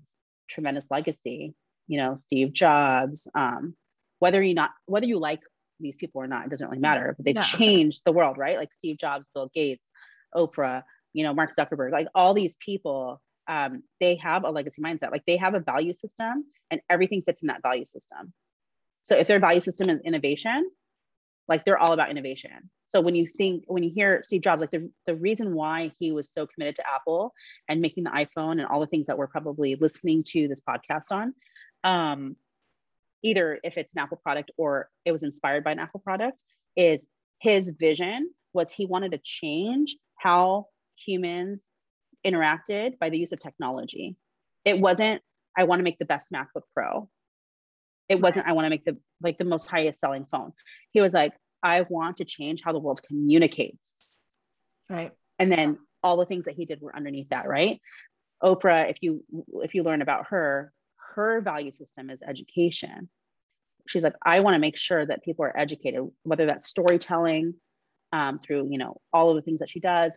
tremendous legacy, you know, Steve Jobs, um, whether you not whether you like these people or not, it doesn't really matter. But they've no. changed the world, right? Like Steve Jobs, Bill Gates, Oprah, you know, Mark Zuckerberg, like all these people, um, they have a legacy mindset. Like they have a value system, and everything fits in that value system. So if their value system is innovation, like they're all about innovation. So when you think, when you hear Steve Jobs, like the, the reason why he was so committed to Apple and making the iPhone and all the things that we're probably listening to this podcast on, um, either if it's an Apple product or it was inspired by an Apple product, is his vision was he wanted to change how humans interacted by the use of technology. It wasn't, I want to make the best MacBook Pro. It wasn't, I want to make the like the most highest selling phone. He was like, I want to change how the world communicates. Right. And then all the things that he did were underneath that, right? Oprah, if you if you learn about her, her value system is education. She's like, I want to make sure that people are educated, whether that's storytelling um, through, you know, all of the things that she does,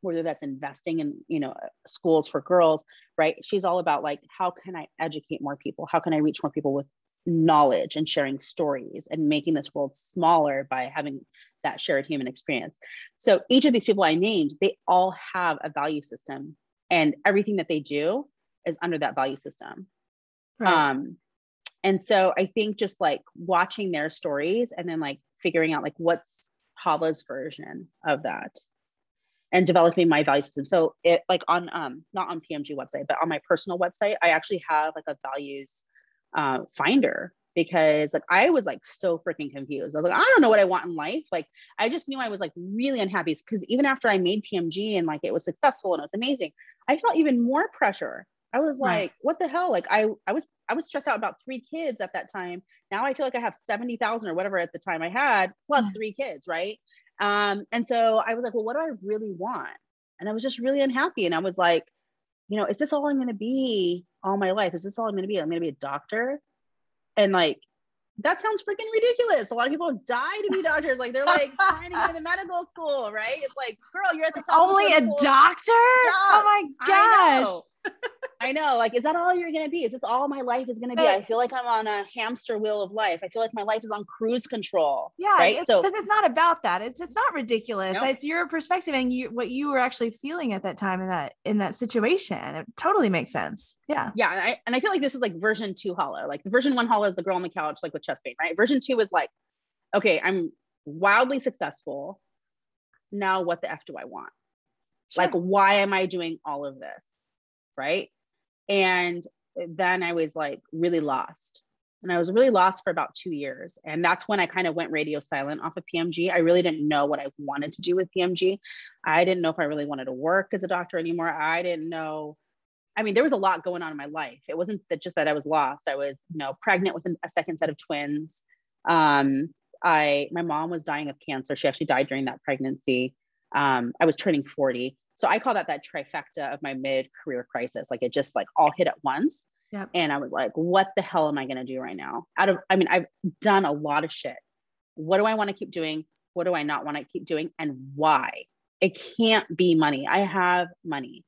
whether that's investing in, you know, schools for girls, right? She's all about like, how can I educate more people? How can I reach more people with knowledge and sharing stories and making this world smaller by having that shared human experience. So each of these people I named, they all have a value system and everything that they do is under that value system. Right. Um, and so I think just like watching their stories and then like figuring out like what's Hala's version of that and developing my value system. So it like on um not on PMG website, but on my personal website, I actually have like a values uh, finder because like I was like so freaking confused. I was like, I don't know what I want in life. Like I just knew I was like really unhappy because even after I made PMG and like it was successful and it was amazing, I felt even more pressure. I was like, right. what the hell? Like I I was I was stressed out about three kids at that time. Now I feel like I have 70,000 or whatever at the time I had plus mm. three kids, right? Um and so I was like, well, what do I really want? And I was just really unhappy and I was like, you know, is this all I'm going to be all my life? Is this all I'm going to be? I'm going to be a doctor. And like, that sounds freaking ridiculous. A lot of people die to be doctors. Like they're like trying to get into medical school, right? It's like, girl, you're at the top. Only a doctor? Oh my gosh. I know. Like, is that all you're going to be? Is this all my life is going to be? I feel like I'm on a hamster wheel of life. I feel like my life is on cruise control. Yeah. Right. It's, so, because it's not about that. It's, it's not ridiculous. Nope. It's your perspective and you, what you were actually feeling at that time in that, in that situation. It totally makes sense. Yeah. Yeah. And I, and I feel like this is like version two Hala. Like version one Hala is the girl on the couch, like with chest pain, right? Version two is like, okay, I'm wildly successful. Now what the F do I want? Sure. Like, why am I doing all of this? Right and then I was like really lost. And I was really lost for about two years. And that's when I kind of went radio silent off of PMG. I really didn't know what I wanted to do with PMG. I didn't know if I really wanted to work as a doctor anymore. I didn't know. I mean, there was a lot going on in my life. It wasn't that just that I was lost. I was, you know, pregnant with a second set of twins. Um, I my mom was dying of cancer. She actually died during that pregnancy. Um, I was turning 40 so i call that that trifecta of my mid career crisis. Like it just like all hit at once. Yep. and i was like what the hell am i going to do right now? Out of i mean i've done a lot of shit. What do i want to keep doing? What do i not want to keep doing? And why? It can't be money. I have money.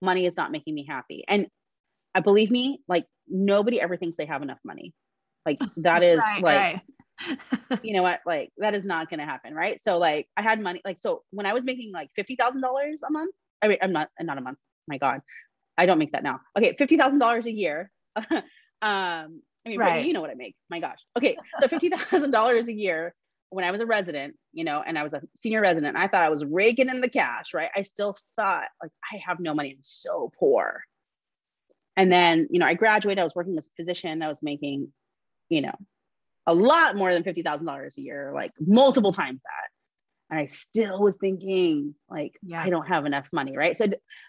Money is not making me happy. And I uh, believe me like nobody ever thinks they have enough money. Like that is right, like right. You know what? Like that is not going to happen, right? So like I had money, like so when I was making like fifty thousand dollars a month, I mean I'm not not a month. My God, I don't make that now. Okay, fifty thousand dollars a year. um, I mean, right. you know what I make. My gosh. Okay, so fifty thousand dollars a year when I was a resident, you know, and I was a senior resident. I thought I was raking in the cash, right? I still thought like I have no money. I'm so poor. And then, you know, I graduated. I was working as a physician. I was making, you know, a lot more than $50,000 a year, like multiple times that. And I still was thinking, like, yeah. I don't have enough money. Right. So,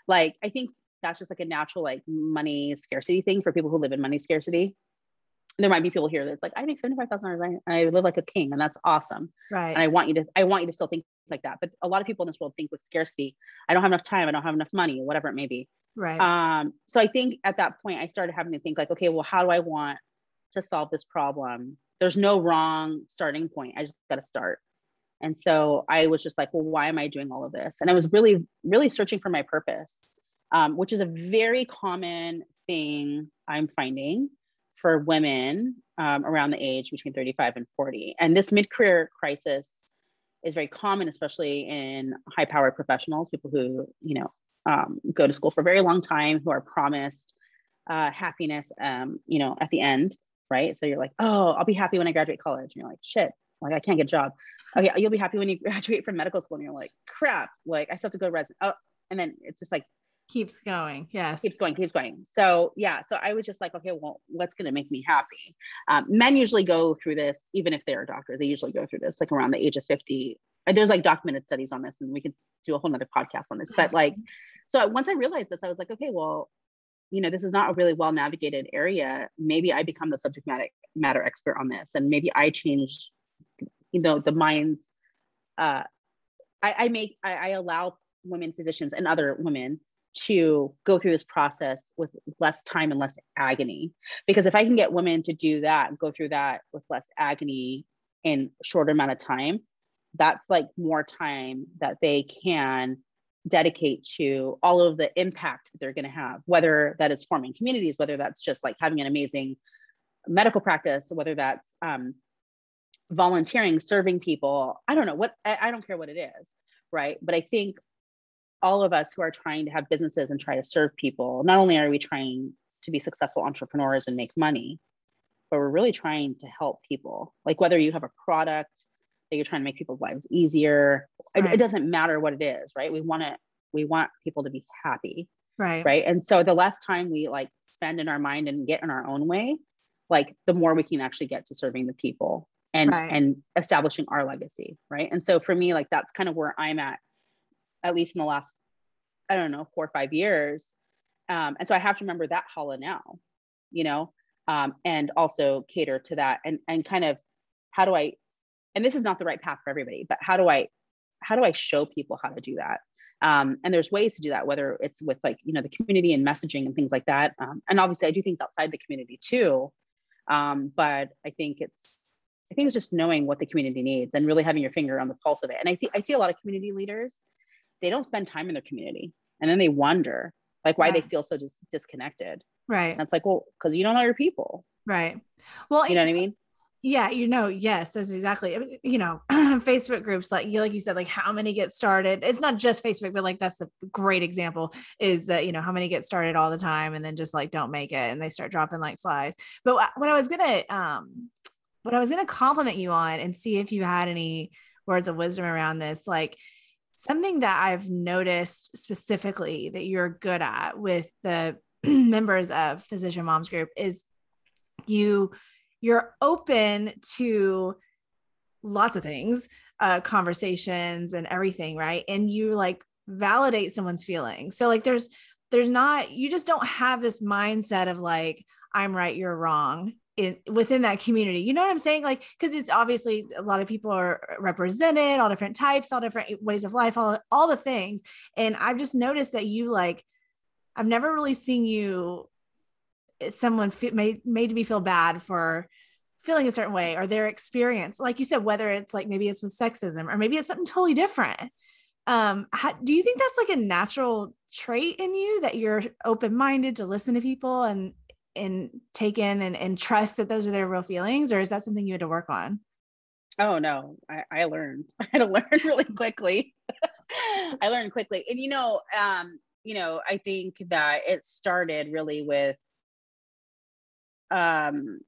like, I think that's just like a natural, like, money scarcity thing for people who live in money scarcity. there might be people here that's like, I make $75,000. I, I live like a king and that's awesome. Right. And I want you to, I want you to still think like that. But a lot of people in this world think with scarcity, I don't have enough time. I don't have enough money, whatever it may be. Right. Um, so I think at that point I started having to think like, okay, well, how do I want to solve this problem? There's no wrong starting point. I just got to start. And so I was just like, well, why am I doing all of this? And I was really, really searching for my purpose, um, which is a very common thing I'm finding for women um, around the age between 35 and 40. And this mid career crisis is very common, especially in high powered professionals, people who, you know, um, go to school for a very long time, who are promised uh, happiness, um, you know, at the end, right? So you're like, oh, I'll be happy when I graduate college. And you're like, shit, like I can't get a job. Okay, you'll be happy when you graduate from medical school. And you're like, crap, like I still have to go to resident. Oh, and then it's just like keeps going. Yes. Keeps going, keeps going. So yeah, so I was just like, okay, well, what's going to make me happy? Um, men usually go through this, even if they're doctors, they usually go through this like around the age of 50. And there's like documented studies on this and we could do a whole nother podcast on this. But like, so once I realized this, I was like, okay, well, you know, this is not a really well navigated area. Maybe I become the subject matter matter expert on this, and maybe I change, you know, the minds. Uh, I, I make I, I allow women physicians and other women to go through this process with less time and less agony. Because if I can get women to do that, go through that with less agony in shorter amount of time, that's like more time that they can dedicate to all of the impact that they're going to have, whether that is forming communities, whether that's just like having an amazing medical practice, whether that's um, volunteering, serving people. I don't know what, I, I don't care what it is, right? But I think all of us who are trying to have businesses and try to serve people, not only are we trying to be successful entrepreneurs and make money, but we're really trying to help people. Like whether you have a product, that you're trying to make people's lives easier. Right. It, it, doesn't matter what it is, right? We want to we want people to be happy. Right. Right. And so the less time we like spend in our mind and get in our own way, like the more we can actually get to serving the people and right. and establishing our legacy. Right. And so for me, like that's kind of where I'm at, at least in the last, I don't know, four or five years. Um, and so I have to remember that Hala now, you know, um, and also cater to that and and kind of how do I and this is not the right path for everybody but how do i how do i show people how to do that? Um, and there's ways to do that whether it's with like you know the community and messaging and things like that. Um, and obviously i do things outside the community too. Um, but i think it's i think it's just knowing what the community needs and really having your finger on the pulse of it. And i think i see a lot of community leaders they don't spend time in their community and then they wonder like why they feel so dis- disconnected. Right. And it's like well because you don't know your people. Right. Well you know what i mean yeah, you know, yes, that's exactly. You know, Facebook groups like you like you said, like how many get started. It's not just Facebook, but like that's the great example is that you know how many get started all the time and then just like don't make it and they start dropping like flies. But what I was gonna um, what I was gonna compliment you on and see if you had any words of wisdom around this, like something that I've noticed specifically that you're good at with the members of Physician Moms Group is you you're open to lots of things, uh, conversations and everything, right? And you like validate someone's feelings. So like there's there's not you just don't have this mindset of like I'm right, you're wrong in within that community. You know what I'm saying? Like because it's obviously a lot of people are represented, all different types, all different ways of life, all all the things. And I've just noticed that you like I've never really seen you someone made made me feel bad for feeling a certain way or their experience. Like you said whether it's like maybe it's with sexism or maybe it's something totally different. Um how, do you think that's like a natural trait in you that you're open-minded to listen to people and and take in and, and trust that those are their real feelings or is that something you had to work on? Oh no. I, I learned. I had to learn really quickly. I learned quickly. And you know um you know i think that it started really with um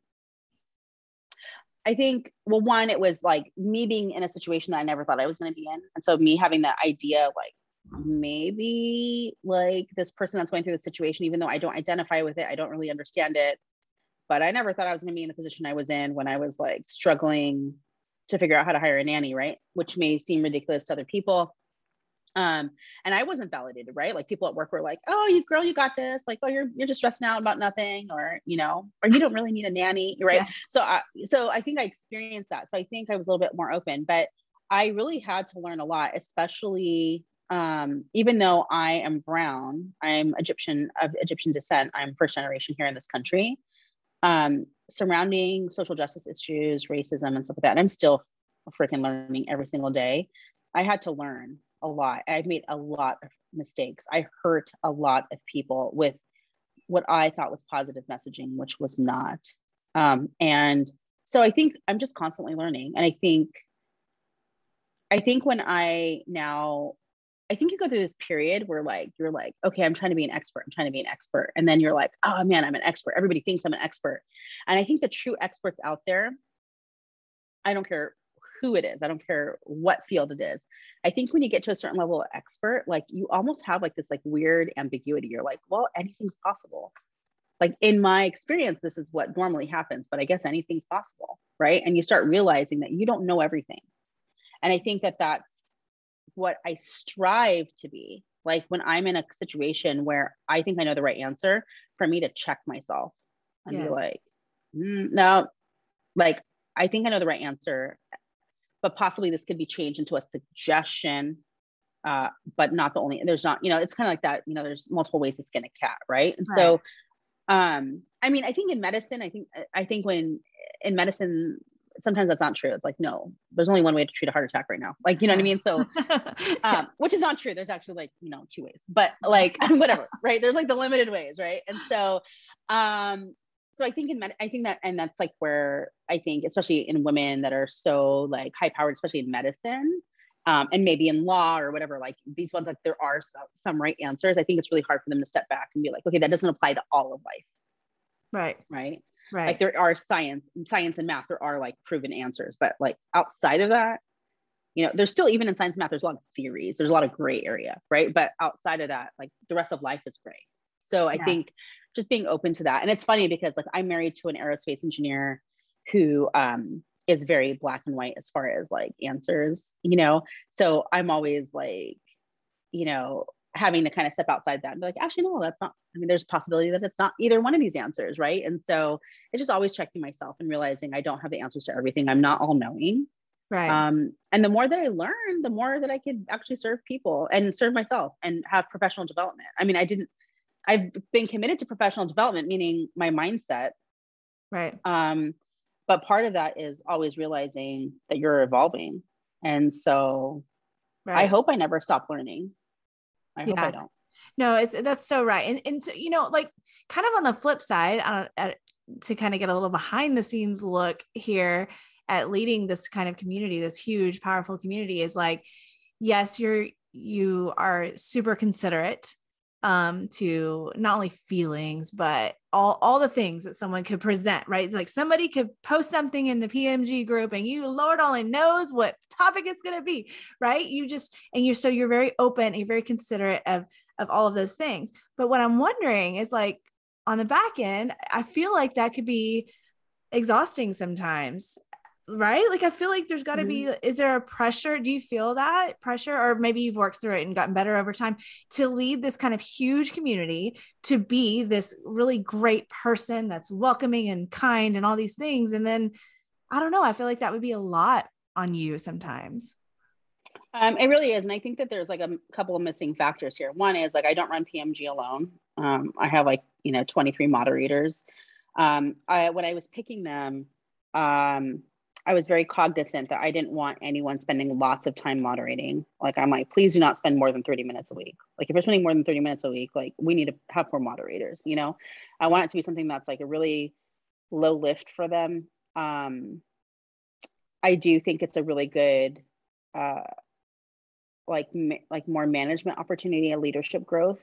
I think, well, one, it was like me being in a situation that I never thought I was going to be in. And so me having that idea, like, maybe like this person that's going through the situation, even though I don't identify with it, I don't really understand it. But I never thought I was going to be in the position I was in when I was like struggling to figure out how to hire a nanny, right? Which may seem ridiculous to other people. Um, and I wasn't validated, right? Like people at work were like, "Oh, you girl, you got this." Like, "Oh, you're you're just stressing out about nothing," or you know, or you don't really need a nanny, right? Yeah. So, I, so I think I experienced that. So I think I was a little bit more open, but I really had to learn a lot, especially um, even though I am brown, I'm Egyptian of Egyptian descent. I'm first generation here in this country. Um, surrounding social justice issues, racism, and stuff like that. And I'm still freaking learning every single day. I had to learn a lot. I've made a lot of mistakes. I hurt a lot of people with what I thought was positive messaging, which was not. Um, and so I think I'm just constantly learning. And I think, I think when I now, I think you go through this period where like you're like, okay, I'm trying to be an expert. I'm trying to be an expert. And then you're like, oh man, I'm an expert. Everybody thinks I'm an expert. And I think the true experts out there, I don't care who it is. I don't care what field it is. I think when you get to a certain level of expert, like you almost have like this like weird ambiguity. You're like, well, anything's possible. Like in my experience, this is what normally happens, but I guess anything's possible, right? And you start realizing that you don't know everything. And I think that that's what I strive to be. Like when I'm in a situation where I think I know the right answer, for me to check myself and yes. be like, mm, no, like I think I know the right answer but possibly this could be changed into a suggestion uh, but not the only there's not you know it's kind of like that you know there's multiple ways to skin a cat right? And right. so um i mean i think in medicine i think i think when in medicine sometimes that's not true. It's like no there's only one way to treat a heart attack right now. Like you know what i mean? So um, which is not true. There's actually like you know two ways but like whatever right? There's like the limited ways right? And so um so I think in med- I think that and that's like where I think especially in women that are so like high powered, especially in medicine, um, and maybe in law or whatever, like these ones, like there are some, some right answers. I think it's really hard for them to step back and be like, okay, that doesn't apply to all of life. Right. Right. Right. Like there are science, science and math, there are like proven answers, but like outside of that, you know, there's still even in science and math, there's a lot of theories, there's a lot of gray area, right? But outside of that, like the rest of life is gray. So I yeah. think just being open to that. And it's funny because like I'm married to an aerospace engineer who um, is very black and white as far as like answers, you know. So I'm always like, you know, having to kind of step outside that and be like, actually, no, that's not. I mean, there's a possibility that it's not either one of these answers, right? And so it's just always checking myself and realizing I don't have the answers to everything. I'm not all knowing. Right. Um, and the more that I learn, the more that I could actually serve people and serve myself and have professional development. I mean, I didn't I've been committed to professional development, meaning my mindset. Right. Um, but part of that is always realizing that you're evolving. And so right. I hope I never stop learning. I yeah. hope I don't. No, it's that's so right. And and so, you know, like kind of on the flip side, uh, at, to kind of get a little behind the scenes look here at leading this kind of community, this huge, powerful community is like, yes, you're you are super considerate um, to not only feelings but all all the things that someone could present right? Like somebody could post something in the pmg group and you lord only knows what topic it's going to be right? You just and you're so you're very open and you're very considerate of of all of those things. But what i'm wondering is like on the back end i feel like that could be exhausting sometimes right? Like i feel like there's got to mm-hmm. be is there a pressure do you feel that pressure? Or maybe you've worked through it and gotten better over time to lead this kind of huge community to be this really great person that's welcoming and kind and all these things. And then i don't know i feel like that would be a lot on you sometimes. Um, it really is. And i think that there's like a couple of missing factors here. One is like i don't run pmg alone. Um, i have like you know 23 moderators. Um, I, when i was picking them um, I was very cognizant that I didn't want anyone spending lots of time moderating. Like I'm like, please do not spend more than 30 minutes a week. Like if you're spending more than 30 minutes a week, like we need to have more moderators, you know? I want it to be something that's like a really low lift for them. Um, I do think it's a really good uh, like like more management opportunity and leadership growth.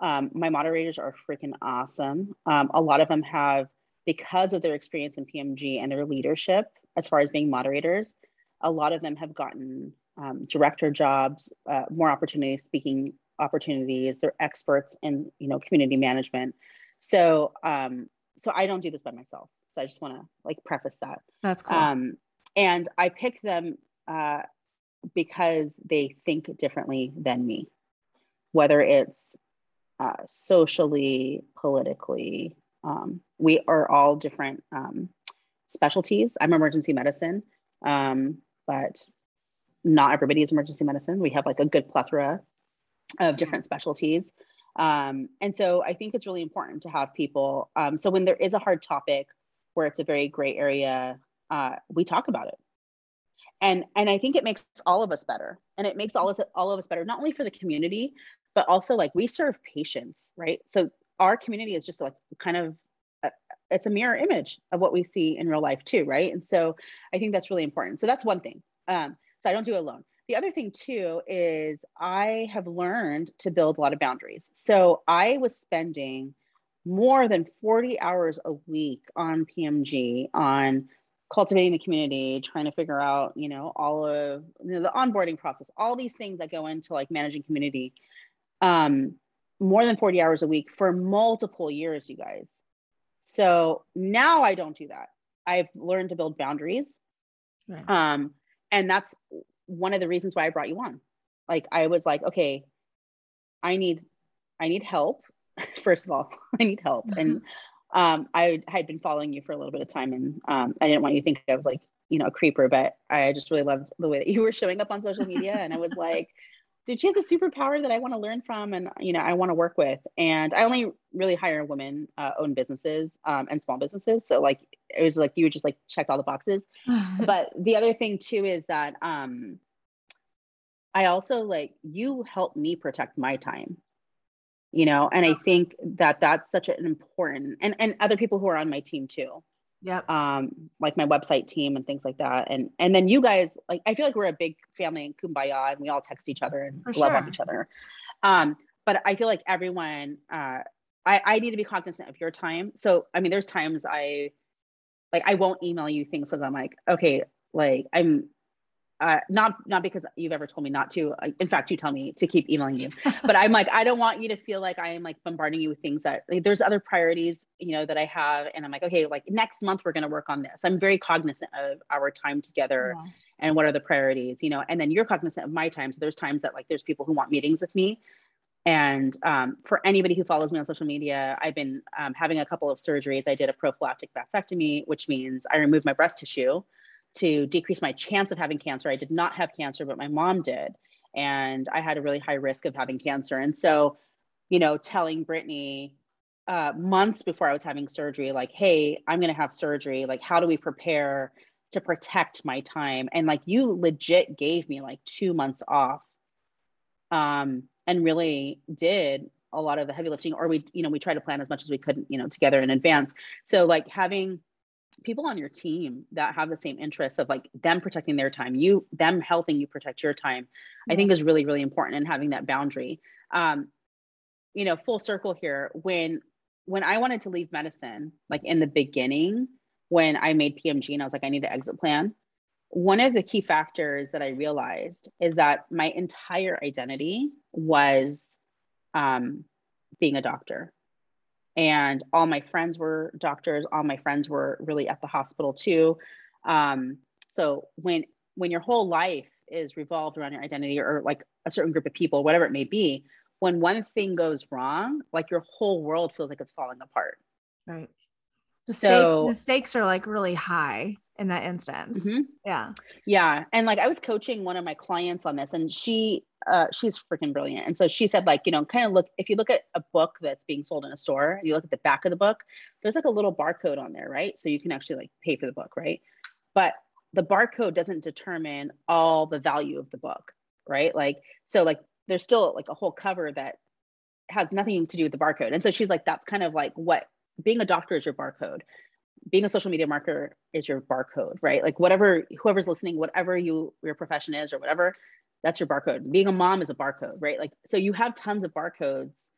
Um, my moderators are freaking awesome. Um, a lot of them have because of their experience in PMG and their leadership as far as being moderators, a lot of them have gotten um, director jobs, uh, more opportunities, speaking opportunities. They're experts in you know community management. So um, so I don't do this by myself. So I just want to like preface that. That's cool. Um, and I pick them uh, because they think differently than me, whether it's uh, socially, politically. Um, we are all different um, specialties. I'm emergency medicine, um, but not everybody is emergency medicine. We have like a good plethora of different specialties. Um, and so I think it's really important to have people. Um, so when there is a hard topic where it's a very gray area, uh, we talk about it. And, and I think it makes all of us better. And it makes all of us, all of us better, not only for the community, but also like we serve patients, right? So our community is just like kind of it's a mirror image of what we see in real life too, right? And so I think that's really important. So that's one thing. Um, so I don't do it alone. The other thing too is I have learned to build a lot of boundaries. So I was spending more than 40 hours a week on PMG on cultivating the community, trying to figure out, you know, all of you know, the onboarding process, all these things that go into like managing community. Um, more than 40 hours a week for multiple years, you guys. So now I don't do that. I've learned to build boundaries. Right. Um, and that's one of the reasons why I brought you on. Like I was like, okay, I need I need help. First of all, I need help. And um, I had been following you for a little bit of time and um, I didn't want you to think I was like, you know, a creeper, but I just really loved the way that you were showing up on social media. And I was like, dude, she has a superpower that I want to learn from and, you know, I want to work with. And I only really hire women uh, own businesses um, and small businesses. So like, it was like, you would just like check all the boxes. but the other thing too is that um, I also like, you help me protect my time you know and i think that that's such an important and and other people who are on my team too yeah um like my website team and things like that. And and then you guys like i feel like we're a big family in kumbaya and we all text each other and For love sure. on each other. Um but i feel like everyone uh I, I need to be cognizant of your time. So i mean there's times i like i won't email you things because i'm like okay like i'm uh, not not because you've ever told me not to. In fact, you tell me to keep emailing you. But I'm like, I don't want you to feel like I am like bombarding you with things that like, there's other priorities, you know, that I have, and I'm like, okay, like next month we're going to work on this. I'm very cognizant of our time together yeah. and what are the priorities, you know. And then you're cognizant of my time. So there's times that like there's people who want meetings with me. And um, for anybody who follows me on social media, I've been um, having a couple of surgeries. I did a prophylactic mastectomy, which means I removed my breast tissue to decrease my chance of having cancer. I did not have cancer, but my mom did. And I had a really high risk of having cancer. And so, you know, telling Britney uh, months before I was having surgery, like, hey, I'm going to have surgery. Like, how do we prepare to protect my time? And like, you legit gave me like two months off um, and really did a lot of the heavy lifting, or we, you know, we tried to plan as much as we could, you know, together in advance. So, like, having people on your team that have the same interests of like them protecting their time you them helping you protect your time i think is really really important and having that boundary. Um you know full circle here when when i wanted to leave medicine like in the beginning when i made pmg and i was like i need an exit plan one of the key factors that i realized is that my entire identity was um, being a doctor and all my friends were doctors all my friends were really at the hospital too. Um, so when when your whole life is revolved around your identity or like a certain group of people whatever it may be when one thing goes wrong like your whole world feels like it's falling apart. Right. The so, stakes the stakes are like really high in that instance. Mm-hmm. Yeah. Yeah. And like I was coaching one of my clients on this and she uh she's freaking brilliant. And so she said like, you know, kind of look if you look at a book that's being sold in a store, you look at the back of the book, there's like a little barcode on there, right? So you can actually like pay for the book, right? But the barcode doesn't determine all the value of the book, right? Like so like there's still like a whole cover that has nothing to do with the barcode. And so she's like that's kind of like what being a doctor is your barcode being a social media marketer is your barcode, right? Like whatever whoever's listening, whatever you your profession is or whatever, that's your barcode. Being a mom is a barcode, right? Like so you have tons of barcodes.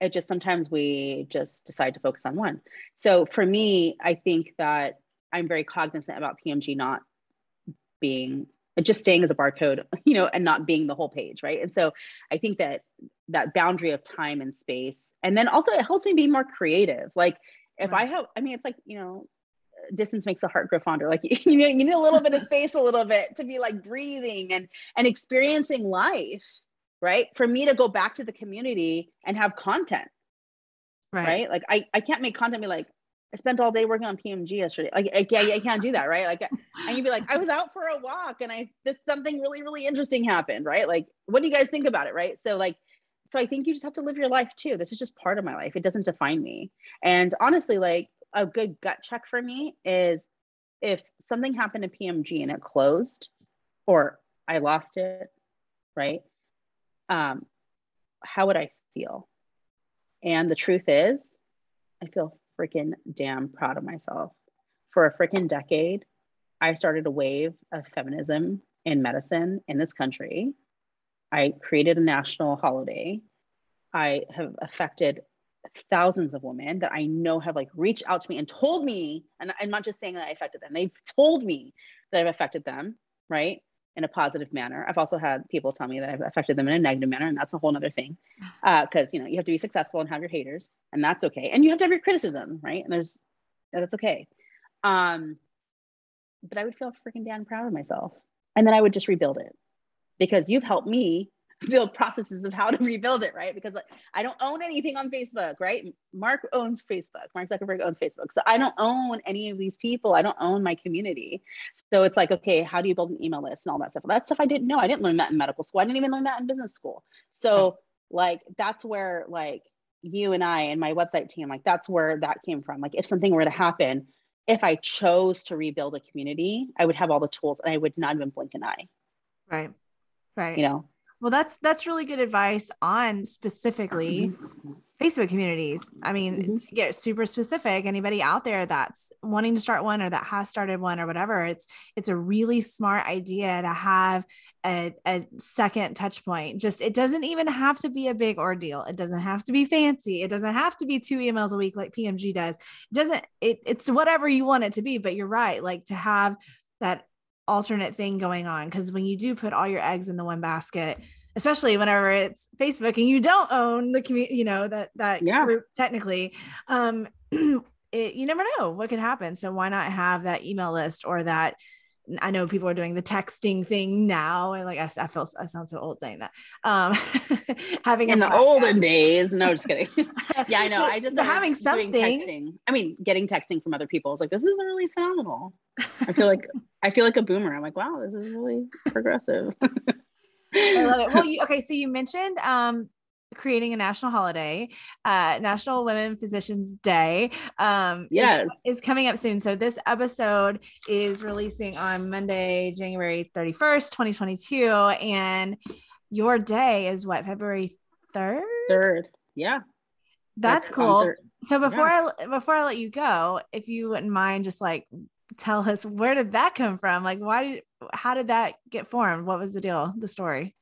It just sometimes we just decide to focus on one. So for me, I think that I'm very cognizant about PMG not being just staying as a barcode, you know, and not being the whole page, right? And so I think that that boundary of time and space, and then also it helps me be more creative. Like if right. I have, I mean, it's like, you know, distance makes the heart grow fonder. Like you know, you need a little bit of space, a little bit to be like breathing and and experiencing life, right? For me to go back to the community and have content, right? right? Like I I can't make content be like I spent all day working on PMG yesterday. Like I, I, I can't do that, right? Like and you'd be like, I was out for a walk and I this something really really interesting happened, right? Like what do you guys think about it, right? So like so I think you just have to live your life too. This is just part of my life. It doesn't define me. And honestly, like a good gut check for me is if something happened to PMG and it closed or I lost it, right? Um, how would I feel? And the truth is, I feel freaking damn proud of myself. For a freaking decade, I started a wave of feminism in medicine in this country. I created a national holiday. I have affected thousands of women that I know have like reached out to me and told me, and I'm not just saying that I affected them, they've told me that I've affected them, right? In a positive manner. I've also had people tell me that I've affected them in a negative manner, and that's a whole other thing. Because uh, you know, you have to be successful and have your haters, and that's okay. And you have to have your criticism, right? And there's that's okay. Um, but I would feel freaking damn proud of myself. And then I would just rebuild it because you've helped me build processes of how to rebuild it, right? Because like, I don't own anything on Facebook, right? Mark owns Facebook. Mark Zuckerberg owns Facebook. So I don't own any of these people. I don't own my community. So it's like, okay, how do you build an email list and all that stuff? That stuff I didn't know. I didn't learn that in medical school. I didn't even learn that in business school. So like that's where like you and I and my website team, like that's where that came from. Like if something were to happen, if I chose to rebuild a community, I would have all the tools and I would not even blink an eye. Right. Right. You know, well, that's that's really good advice on specifically. Facebook communities. I mean, mm-hmm. to get super specific, anybody out there that's wanting to start one or that has started one or whatever, it's it's a really smart idea to have a, a second touch point. Just it doesn't even have to be a big ordeal. It doesn't have to be fancy. It doesn't have to be two emails a week like PMG does. It doesn't it, it's whatever you want it to be, but you're right. Like to have that alternate thing going on because when you do put all your eggs in the one basket especially whenever it's facebook and you don't own the community you know that that yeah. group technically um it, you never know what could happen so why not have that email list or that I know people are doing the texting thing now, and like I, I feel I sound so old saying that. Um, having in the podcast. olden days, no, just kidding. yeah, I know. I just having something. Texting. I mean, getting texting from other people is like this is really phenomenal. I feel like I feel like a boomer. I'm like, wow, this is really progressive. I love it. Well, you, okay, so you mentioned um, creating a national holiday, uh, National Women Physicians Day. Um, yes. is, is coming up soon. So this episode is releasing on Monday, January 31st, 2022. And your day is what, February 3rd? 3rd. Yeah. That's, That's cool. So before yeah. I before I let you go, if you wouldn't mind just like tell us where did that come from? Like why did how did that get formed? What was the deal, the story?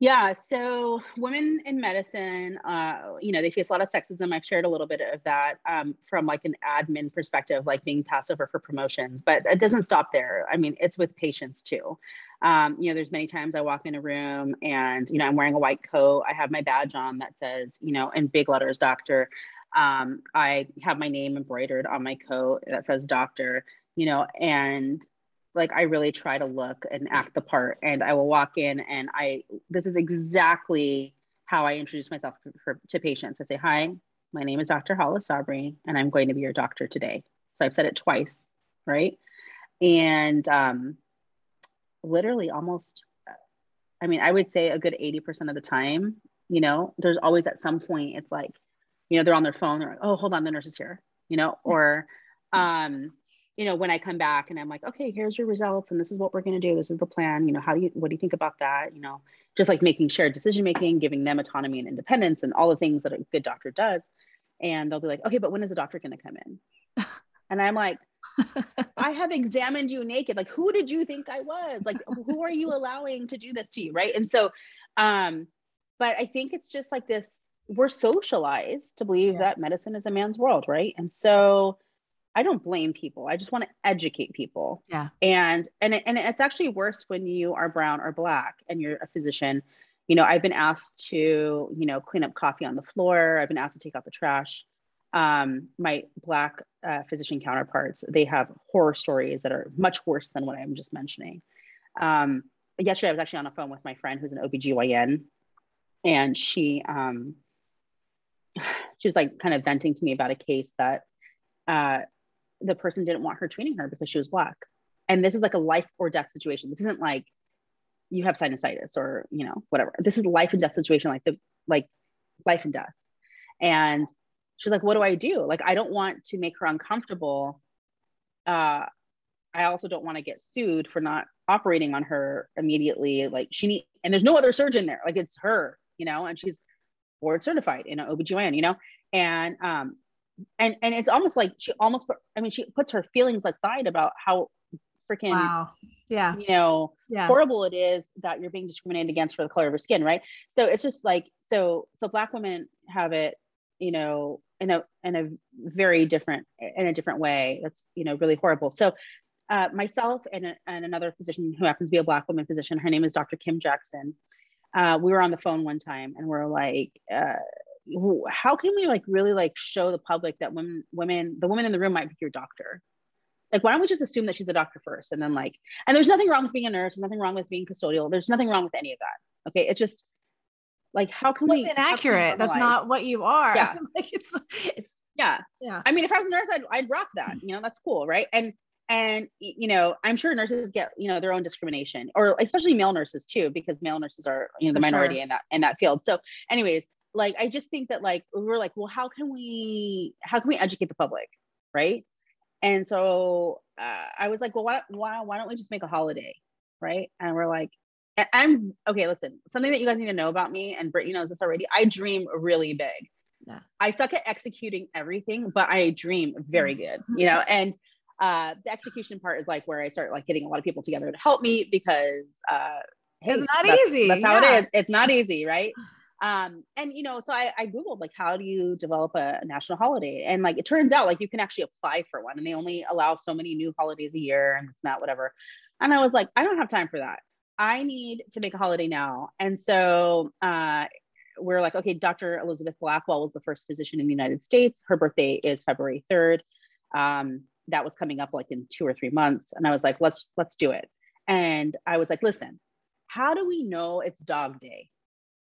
Yeah, so women in medicine, uh, you know, they face a lot of sexism. I've shared a little bit of that um, from like an admin perspective, like being passed over for promotions, but it doesn't stop there. I mean, it's with patients too. Um, you know, there's many times I walk in a room and, you know, I'm wearing a white coat. I have my badge on that says, you know, in big letters, doctor. Um, I have my name embroidered on my coat that says doctor, you know, and like I really try to look and act the part. And I will walk in and I, this is exactly how I introduce myself for, for, to patients. I say, Hi, my name is Dr. Hala Sabry, and I'm going to be your doctor today. So I've said it twice, right? And um, literally almost, I mean, I would say a good 80% of the time, you know, there's always at some point, it's like, you know, they're on their phone, they're like, oh, hold on, the nurse is here, you know, or, um, you know, when I come back and I'm like, okay, here's your results and this is what we're going to do. This is the plan. You know, how do you, what do you think about that? You know, just like making shared decision making, giving them autonomy and independence and all the things that a good doctor does. And they'll be like, okay, but when is the doctor going to come in? and I'm like, I have examined you naked. Like, who did you think I was? Like, who are you allowing to do this to you? Right. And so, um, but I think it's just like this we're socialized to believe yeah. that medicine is a man's world. Right. And so, I don't blame people. I just want to educate people. Yeah. And and it, and it's actually worse when you are brown or black and you're a physician. You know, I've been asked to, you know, clean up coffee on the floor. I've been asked to take out the trash. um, my black uh, physician counterparts, they have horror stories that are much worse than what I'm just mentioning. Um, yesterday, I was actually on the phone with my friend who's an OBGYN, and she um, she was like kind of venting to me about a case that uh, the person didn't want her treating her because she was black. And this is like a life or death situation. This isn't like you have sinusitis or you know whatever. This is life and death situation, like the like life and death. And she's like, "What do I do? Like, I don't want to make her uncomfortable. Uh, I also don't want to get sued for not operating on her immediately. Like, she need, and there's no other surgeon there. Like, it's her, you know, and she's board certified in OBGYN, you know, and um, and and it's almost like she almost i mean she puts her feelings aside about how freaking wow. Yeah. you know yeah. horrible it is that you're being discriminated against for the color of your skin right? So it's just like so so black women have it you know in a in a very different in a different way that's you know really horrible. So uh, myself and, a, and another physician who happens to be a black woman physician her name is dr kim jackson. Uh, we were on the phone one time and we're like uh, how can we like really like show the public that women women the woman in the room might be your doctor? Like why don't we just assume that she's a doctor first and then like and there's nothing wrong with being a nurse there's nothing wrong with being custodial there's nothing wrong with any of that okay? It's just like how can we That's we inaccurate? That's not what you are. Yeah. Like it's it's yeah. yeah. I mean if i was a nurse i'd, I'd rock that you know that's cool right? And and you know i'm sure nurses get you know their own discrimination or especially male nurses too because male nurses are you know the For minority sure. in that in that field. So anyways like i just think that like we were like well how can we how can we educate the public? Right? And so uh, i was like well why, why why don't we just make a holiday? Right? And we're like i'm okay listen something that you guys need to know about me and Britney knows this already i dream really big. Yeah. i suck at executing everything but i dream very good you know? And uh, the execution part is like where i start like getting a lot of people together to help me because uh, hey, it's not that's, easy that's how yeah. it is. It's not easy right um, and you know, so I, I googled like how do you develop a, national holiday, and like it turns out like you can actually apply for one, and they only allow so many new holidays a year, and it's not whatever. And I was like, I don't have time for that. I need to make a holiday now, and so uh, we're like, okay, Dr. Elizabeth Blackwell was the first physician in the United States. Her birthday is February third. Um, that was coming up like in two or three months, and I was like, let's let's do it. And I was like, listen, how do we know it's Dog Day?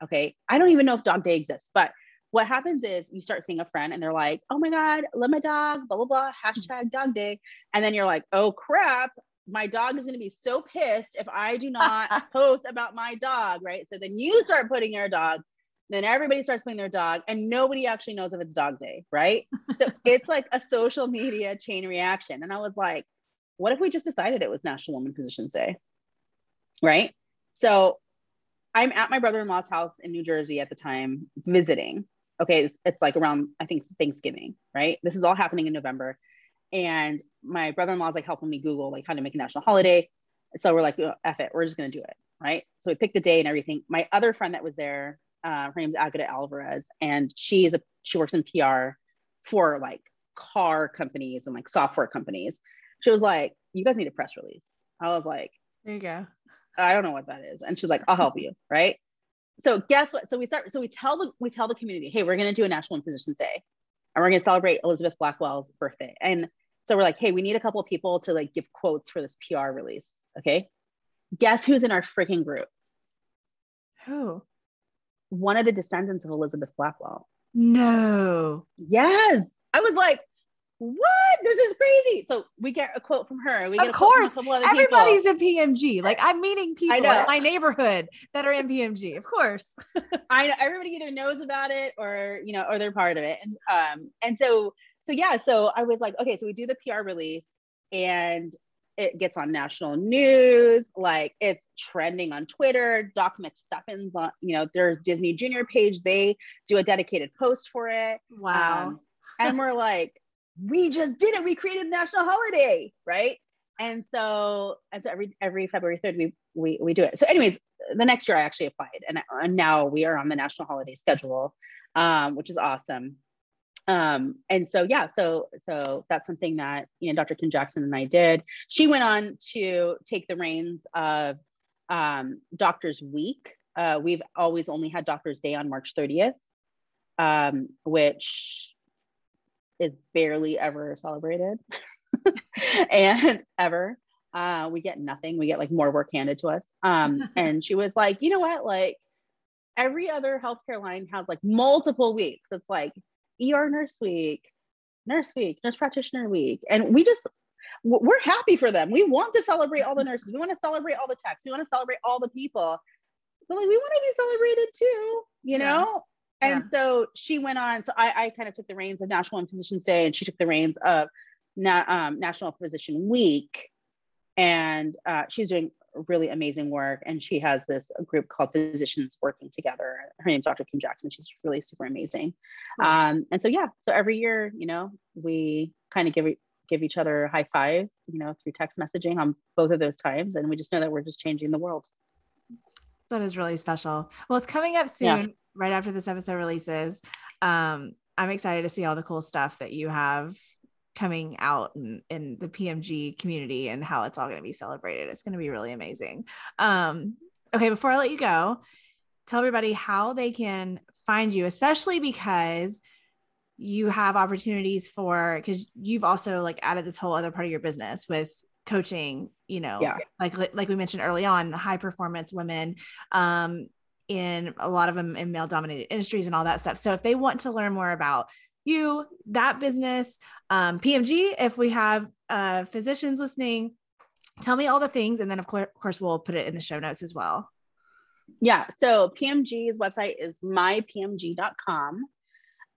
Okay. I don't even know if dog day exists, but what happens is you start seeing a friend and they're like, oh my God, let my dog, blah, blah, blah, hashtag dog day. And then you're like, oh crap, my dog is going to be so pissed if I do not post about my dog. Right. So then you start putting your dog, then everybody starts putting their dog, and nobody actually knows if it's dog day. Right. so it's like a social media chain reaction. And I was like, what if we just decided it was National Woman Physicians Day? Right. So I'm at my brother-in-law's house in New Jersey at the time visiting. Okay, it's, it's like around I think Thanksgiving, right? This is all happening in November, and my brother-in-law's like helping me Google like how to make a national holiday. So we're like, oh, F it, we're just gonna do it, right? So we picked the day and everything. My other friend that was there, uh, her name's Agata Alvarez, and she is a she works in PR for like car companies and like software companies. She was like, "You guys need a press release." I was like, "There you go." I don't know what that is. And she's like, I'll help you. Right. So guess what? So we start, so we tell the we tell the community, hey, we're gonna do a National Physicians Day and we're gonna celebrate Elizabeth Blackwell's birthday. And so we're like, hey, we need a couple of people to like give quotes for this PR release. Okay. Guess who's in our freaking group? Who? One of the descendants of Elizabeth Blackwell. No. Yes. I was like, what? This is crazy. So we get a quote from her. We get of course, everybody's people. in PMG. Like I'm meeting people in my neighborhood that are in PMG. Of course, I know everybody either knows about it or you know, or they're part of it. And um, and so so yeah, so I was like, okay, so we do the PR release, and it gets on national news. Like it's trending on Twitter. Doc McStuffins on, you know, their Disney Junior page. They do a dedicated post for it. Wow. Um, and we're like we just did it. We created a national holiday, right? And so, and so every every February third, we we we do it. So, anyways, the next year I actually applied, and, and now we are on the national holiday schedule, um, which is awesome. Um, and so yeah, so so that's something that you know Dr. Kim Jackson and I did. She went on to take the reins of um, Doctors Week. Uh, we've always only had Doctors Day on March 30th, um, which is barely ever celebrated and ever. Uh, we get nothing. We get like more work handed to us. Um, and she was like, you know what? Like every other healthcare line has like multiple weeks. It's like ER nurse week, nurse week, nurse practitioner week. And we just, we're happy for them. We want to celebrate all the nurses. We want to celebrate all the techs. We want to celebrate all the people. But like, we want to be celebrated too, you know? And yeah. so she went on. So I, I kind of took the reins of National Physicians Day and she took the reins of na- um, National Physician Week. And uh, she's doing really amazing work. And she has this group called Physicians Working Together. Her name's Dr. Kim Jackson. She's really super amazing. Um, and so, yeah, so every year, you know, we kind of give give each other a high five, you know, through text messaging on both of those times. And we just know that we're just changing the world. That is really special. Well, it's coming up soon, yeah. Right after this episode releases. Um, I'm excited to see all the cool stuff that you have coming out in, in the PMG community and how it's all going to be celebrated. It's going to be really amazing. Um, okay, before I let you go, tell everybody how they can find you, especially because you have opportunities for because you've also like added this whole other part of your business with coaching you know yeah. like like we mentioned early on the high performance women um in a lot of them in male dominated industries and all that stuff. So if they want to learn more about you that business um, pmg if we have uh, physicians listening tell me all the things. And then of course, of course we'll put it in the show notes as well. Yeah. So pmg's website is mypmg.com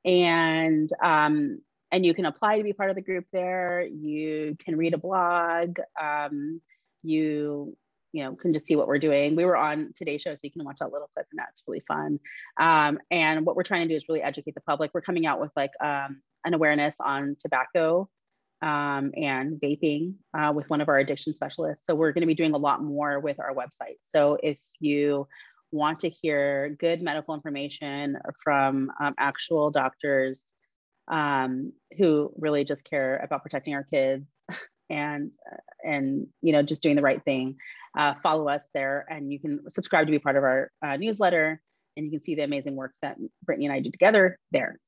and um, and you can apply to be part of the group there. You can read a blog. Um, you you know can just see what we're doing. We were on today's show so you can watch that little clip and that's really fun. Um, and what we're trying to do is really educate the public. We're coming out with like um, an awareness on tobacco um, and vaping uh, with one of our addiction specialists. So we're going to be doing a lot more with our website. So if you want to hear good medical information from um, actual doctors um, who really just care about protecting our kids and and you know just doing the right thing. Uh, follow us there and you can subscribe to be part of our uh, newsletter and you can see the amazing work that Britney and i do together there.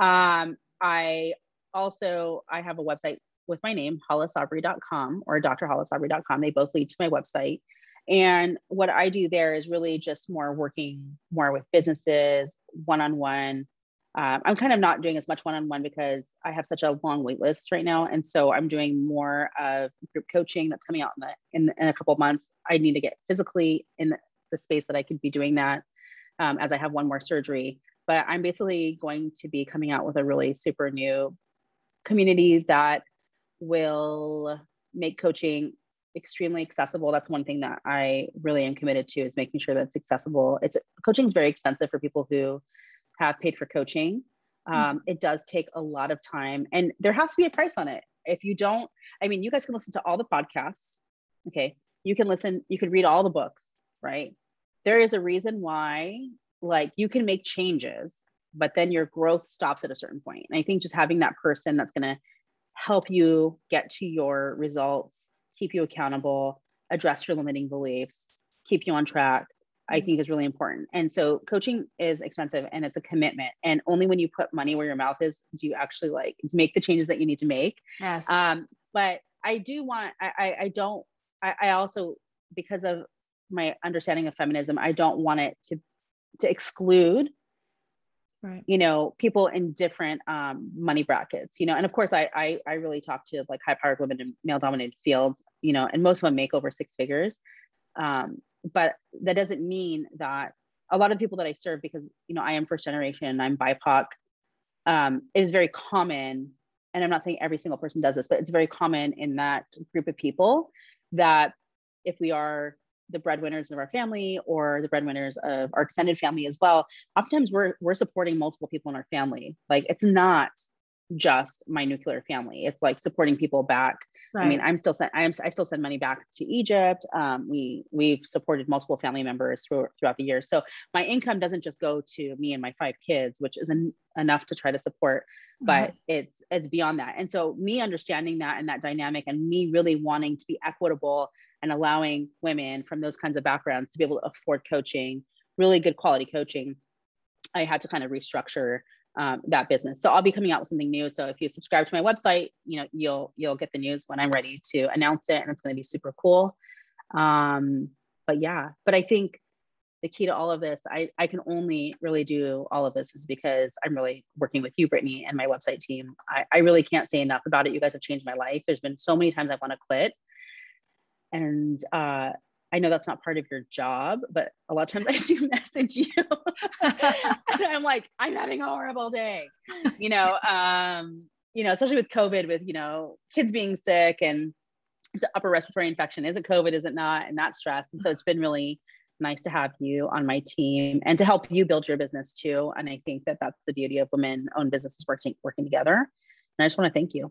Um, i also i have a website with my name halasabry.com or drhalasabry.com they both lead to my website. And what I do there is really just more working more with businesses one on one one. I'm kind of not doing as much one on one because I have such a long wait list right now. And so I'm doing more of group coaching that's coming out in, the, in, in a couple months. I need to get physically in the, the space that I could be doing that um, as I have one more surgery. But I'm basically going to be coming out with a really super new community that will make coaching extremely accessible. That's one thing that I really am committed to is making sure that it's accessible. It's coaching is very expensive for people who have paid for coaching. Um, mm-hmm. It does take a lot of time, and there has to be a price on it. If you don't, I mean, you guys can listen to all the podcasts. Okay, you can listen, you can read all the books, right? There is a reason why, like, you can make changes, but then your growth stops at a certain point. And I think just having that person that's going to help you get to your results keep you accountable, address your limiting beliefs, keep you on track, I mm-hmm. think is really important. And so coaching is expensive and it's a commitment. And only when you put money where your mouth is do you actually like make the changes that you need to make. Yes. Um, but I do want, I, I, I don't, I, I also, because of my understanding of feminism, I don't want it to, to exclude right. you know people in different um, money brackets you know and of course I, I i really talk to like high powered women in male dominated fields you know and most of them make over six figures um, but that doesn't mean that a lot of people that i serve because you know i am first generation i'm bipoc um, it is very common and i'm not saying every single person does this but it's very common in that group of people that if we are the breadwinners of our family or the breadwinners of our extended family as well oftentimes we're we're supporting multiple people in our family. Like it's not just my nuclear family. It's like supporting people back right. i mean i'm still sent i am i still send money back to egypt um, we we've supported multiple family members through, throughout the years so my income doesn't just go to me and my five kids which isn't enough to try to support but mm-hmm. it's it's beyond that and so me understanding that and that dynamic and me really wanting to be equitable and allowing women from those kinds of backgrounds to be able to afford coaching, really good quality coaching, I had to kind of restructure um, that business. So I'll be coming out with something new. So if you subscribe to my website, you know you'll you'll get the news when I'm ready to announce it, and it's going to be super cool. Um, but yeah, but I think the key to all of this, I, I can only really do all of this is because I'm really working with you, Britney, and my website team. I, I really can't say enough about it. You guys have changed my life. There's been so many times I want to quit. And uh, I know that's not part of your job, but a lot of times I do message you. and I'm like, I'm having a horrible day. You know, um, you know, especially with COVID, with you know, kids being sick and it's an upper respiratory infection. Is it COVID? Is it not? And that stress. And so it's been really nice to have you on my team and to help you build your business too. And I think that that's the beauty of women-owned businesses working working together. And I just want to thank you.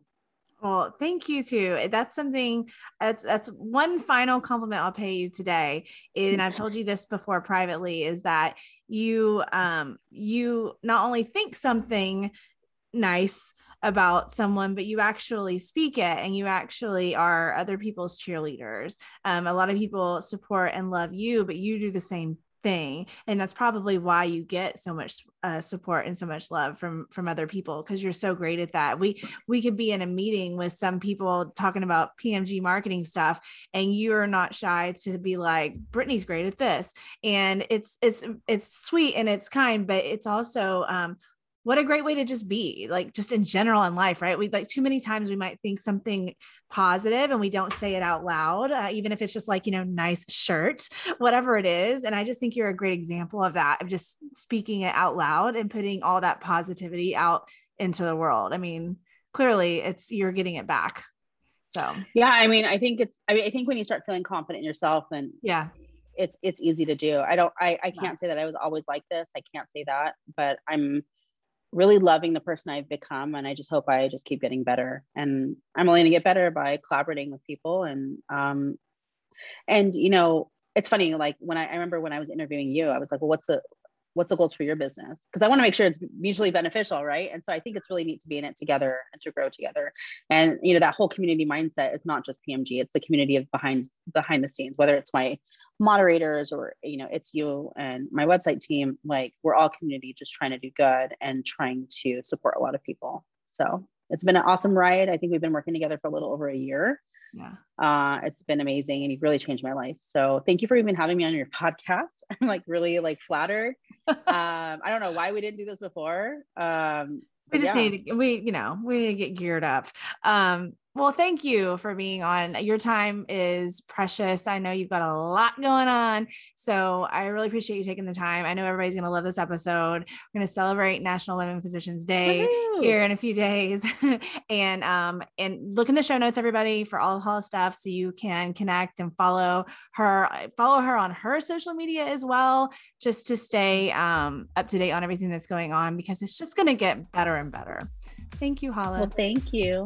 Well, thank you too. That's something that's that's one final compliment I'll pay you today. And I've told you this before privately is that you um you not only think something nice about someone, but you actually speak it and you actually are other people's cheerleaders. Um, a lot of people support and love you, but you do the same thing and that's probably why you get so much uh, support and so much love from from other people because you're so great at that. We we could be in a meeting with some people talking about pmg marketing stuff and you're not shy to be like Britney's great at this and it's it's it's sweet and it's kind but it's also um, what a great way to just be like just in general in life right? We like too many times we might think something positive and we don't say it out loud uh, even if it's just like you know nice shirt whatever it is. And i just think you're a great example of that of just speaking it out loud and putting all that positivity out into the world. I mean clearly it's you're getting it back. So. Yeah i mean i think it's i mean i think when you start feeling confident in yourself and yeah. it's it's easy to do. I don't i i can't yeah. say that i was always like this. I can't say that but i'm really loving the person I've become. And I just hope I just keep getting better. And I'm only going to get better by collaborating with people. And, um, and, you know, it's funny, like when I, I remember when I was interviewing you, I was like, well, what's the, what's the goals for your business? Because I want to make sure it's mutually beneficial, right? And so I think it's really neat to be in it together and to grow together. And you know, that whole community mindset is not just PMG; it's the community of behind behind the scenes. Whether it's my moderators or you know it's you and my website team like we're all community just trying to do good and trying to support a lot of people. So it's been an awesome ride. I think we've been working together for a little over a year. Yeah. Uh, it's been amazing and you've really changed my life. So thank you for even having me on your podcast. I'm like really like flattered. Um, i don't know why we didn't do this before. Um, we just yeah. need we you know we need to get geared up. Um well, thank you for being on. Your time is precious. I know you've got a lot going on. So I really appreciate you taking the time. I know everybody's going to love this episode. We're going to celebrate National Women Physicians Day Woo-hoo! here in a few days. and um and look in the show notes everybody for all Hala stuff so you can connect and follow her follow her on her social media as well just to stay um up to date on everything that's going on because it's just going to get better and better. Thank you, Hala. Well, thank you.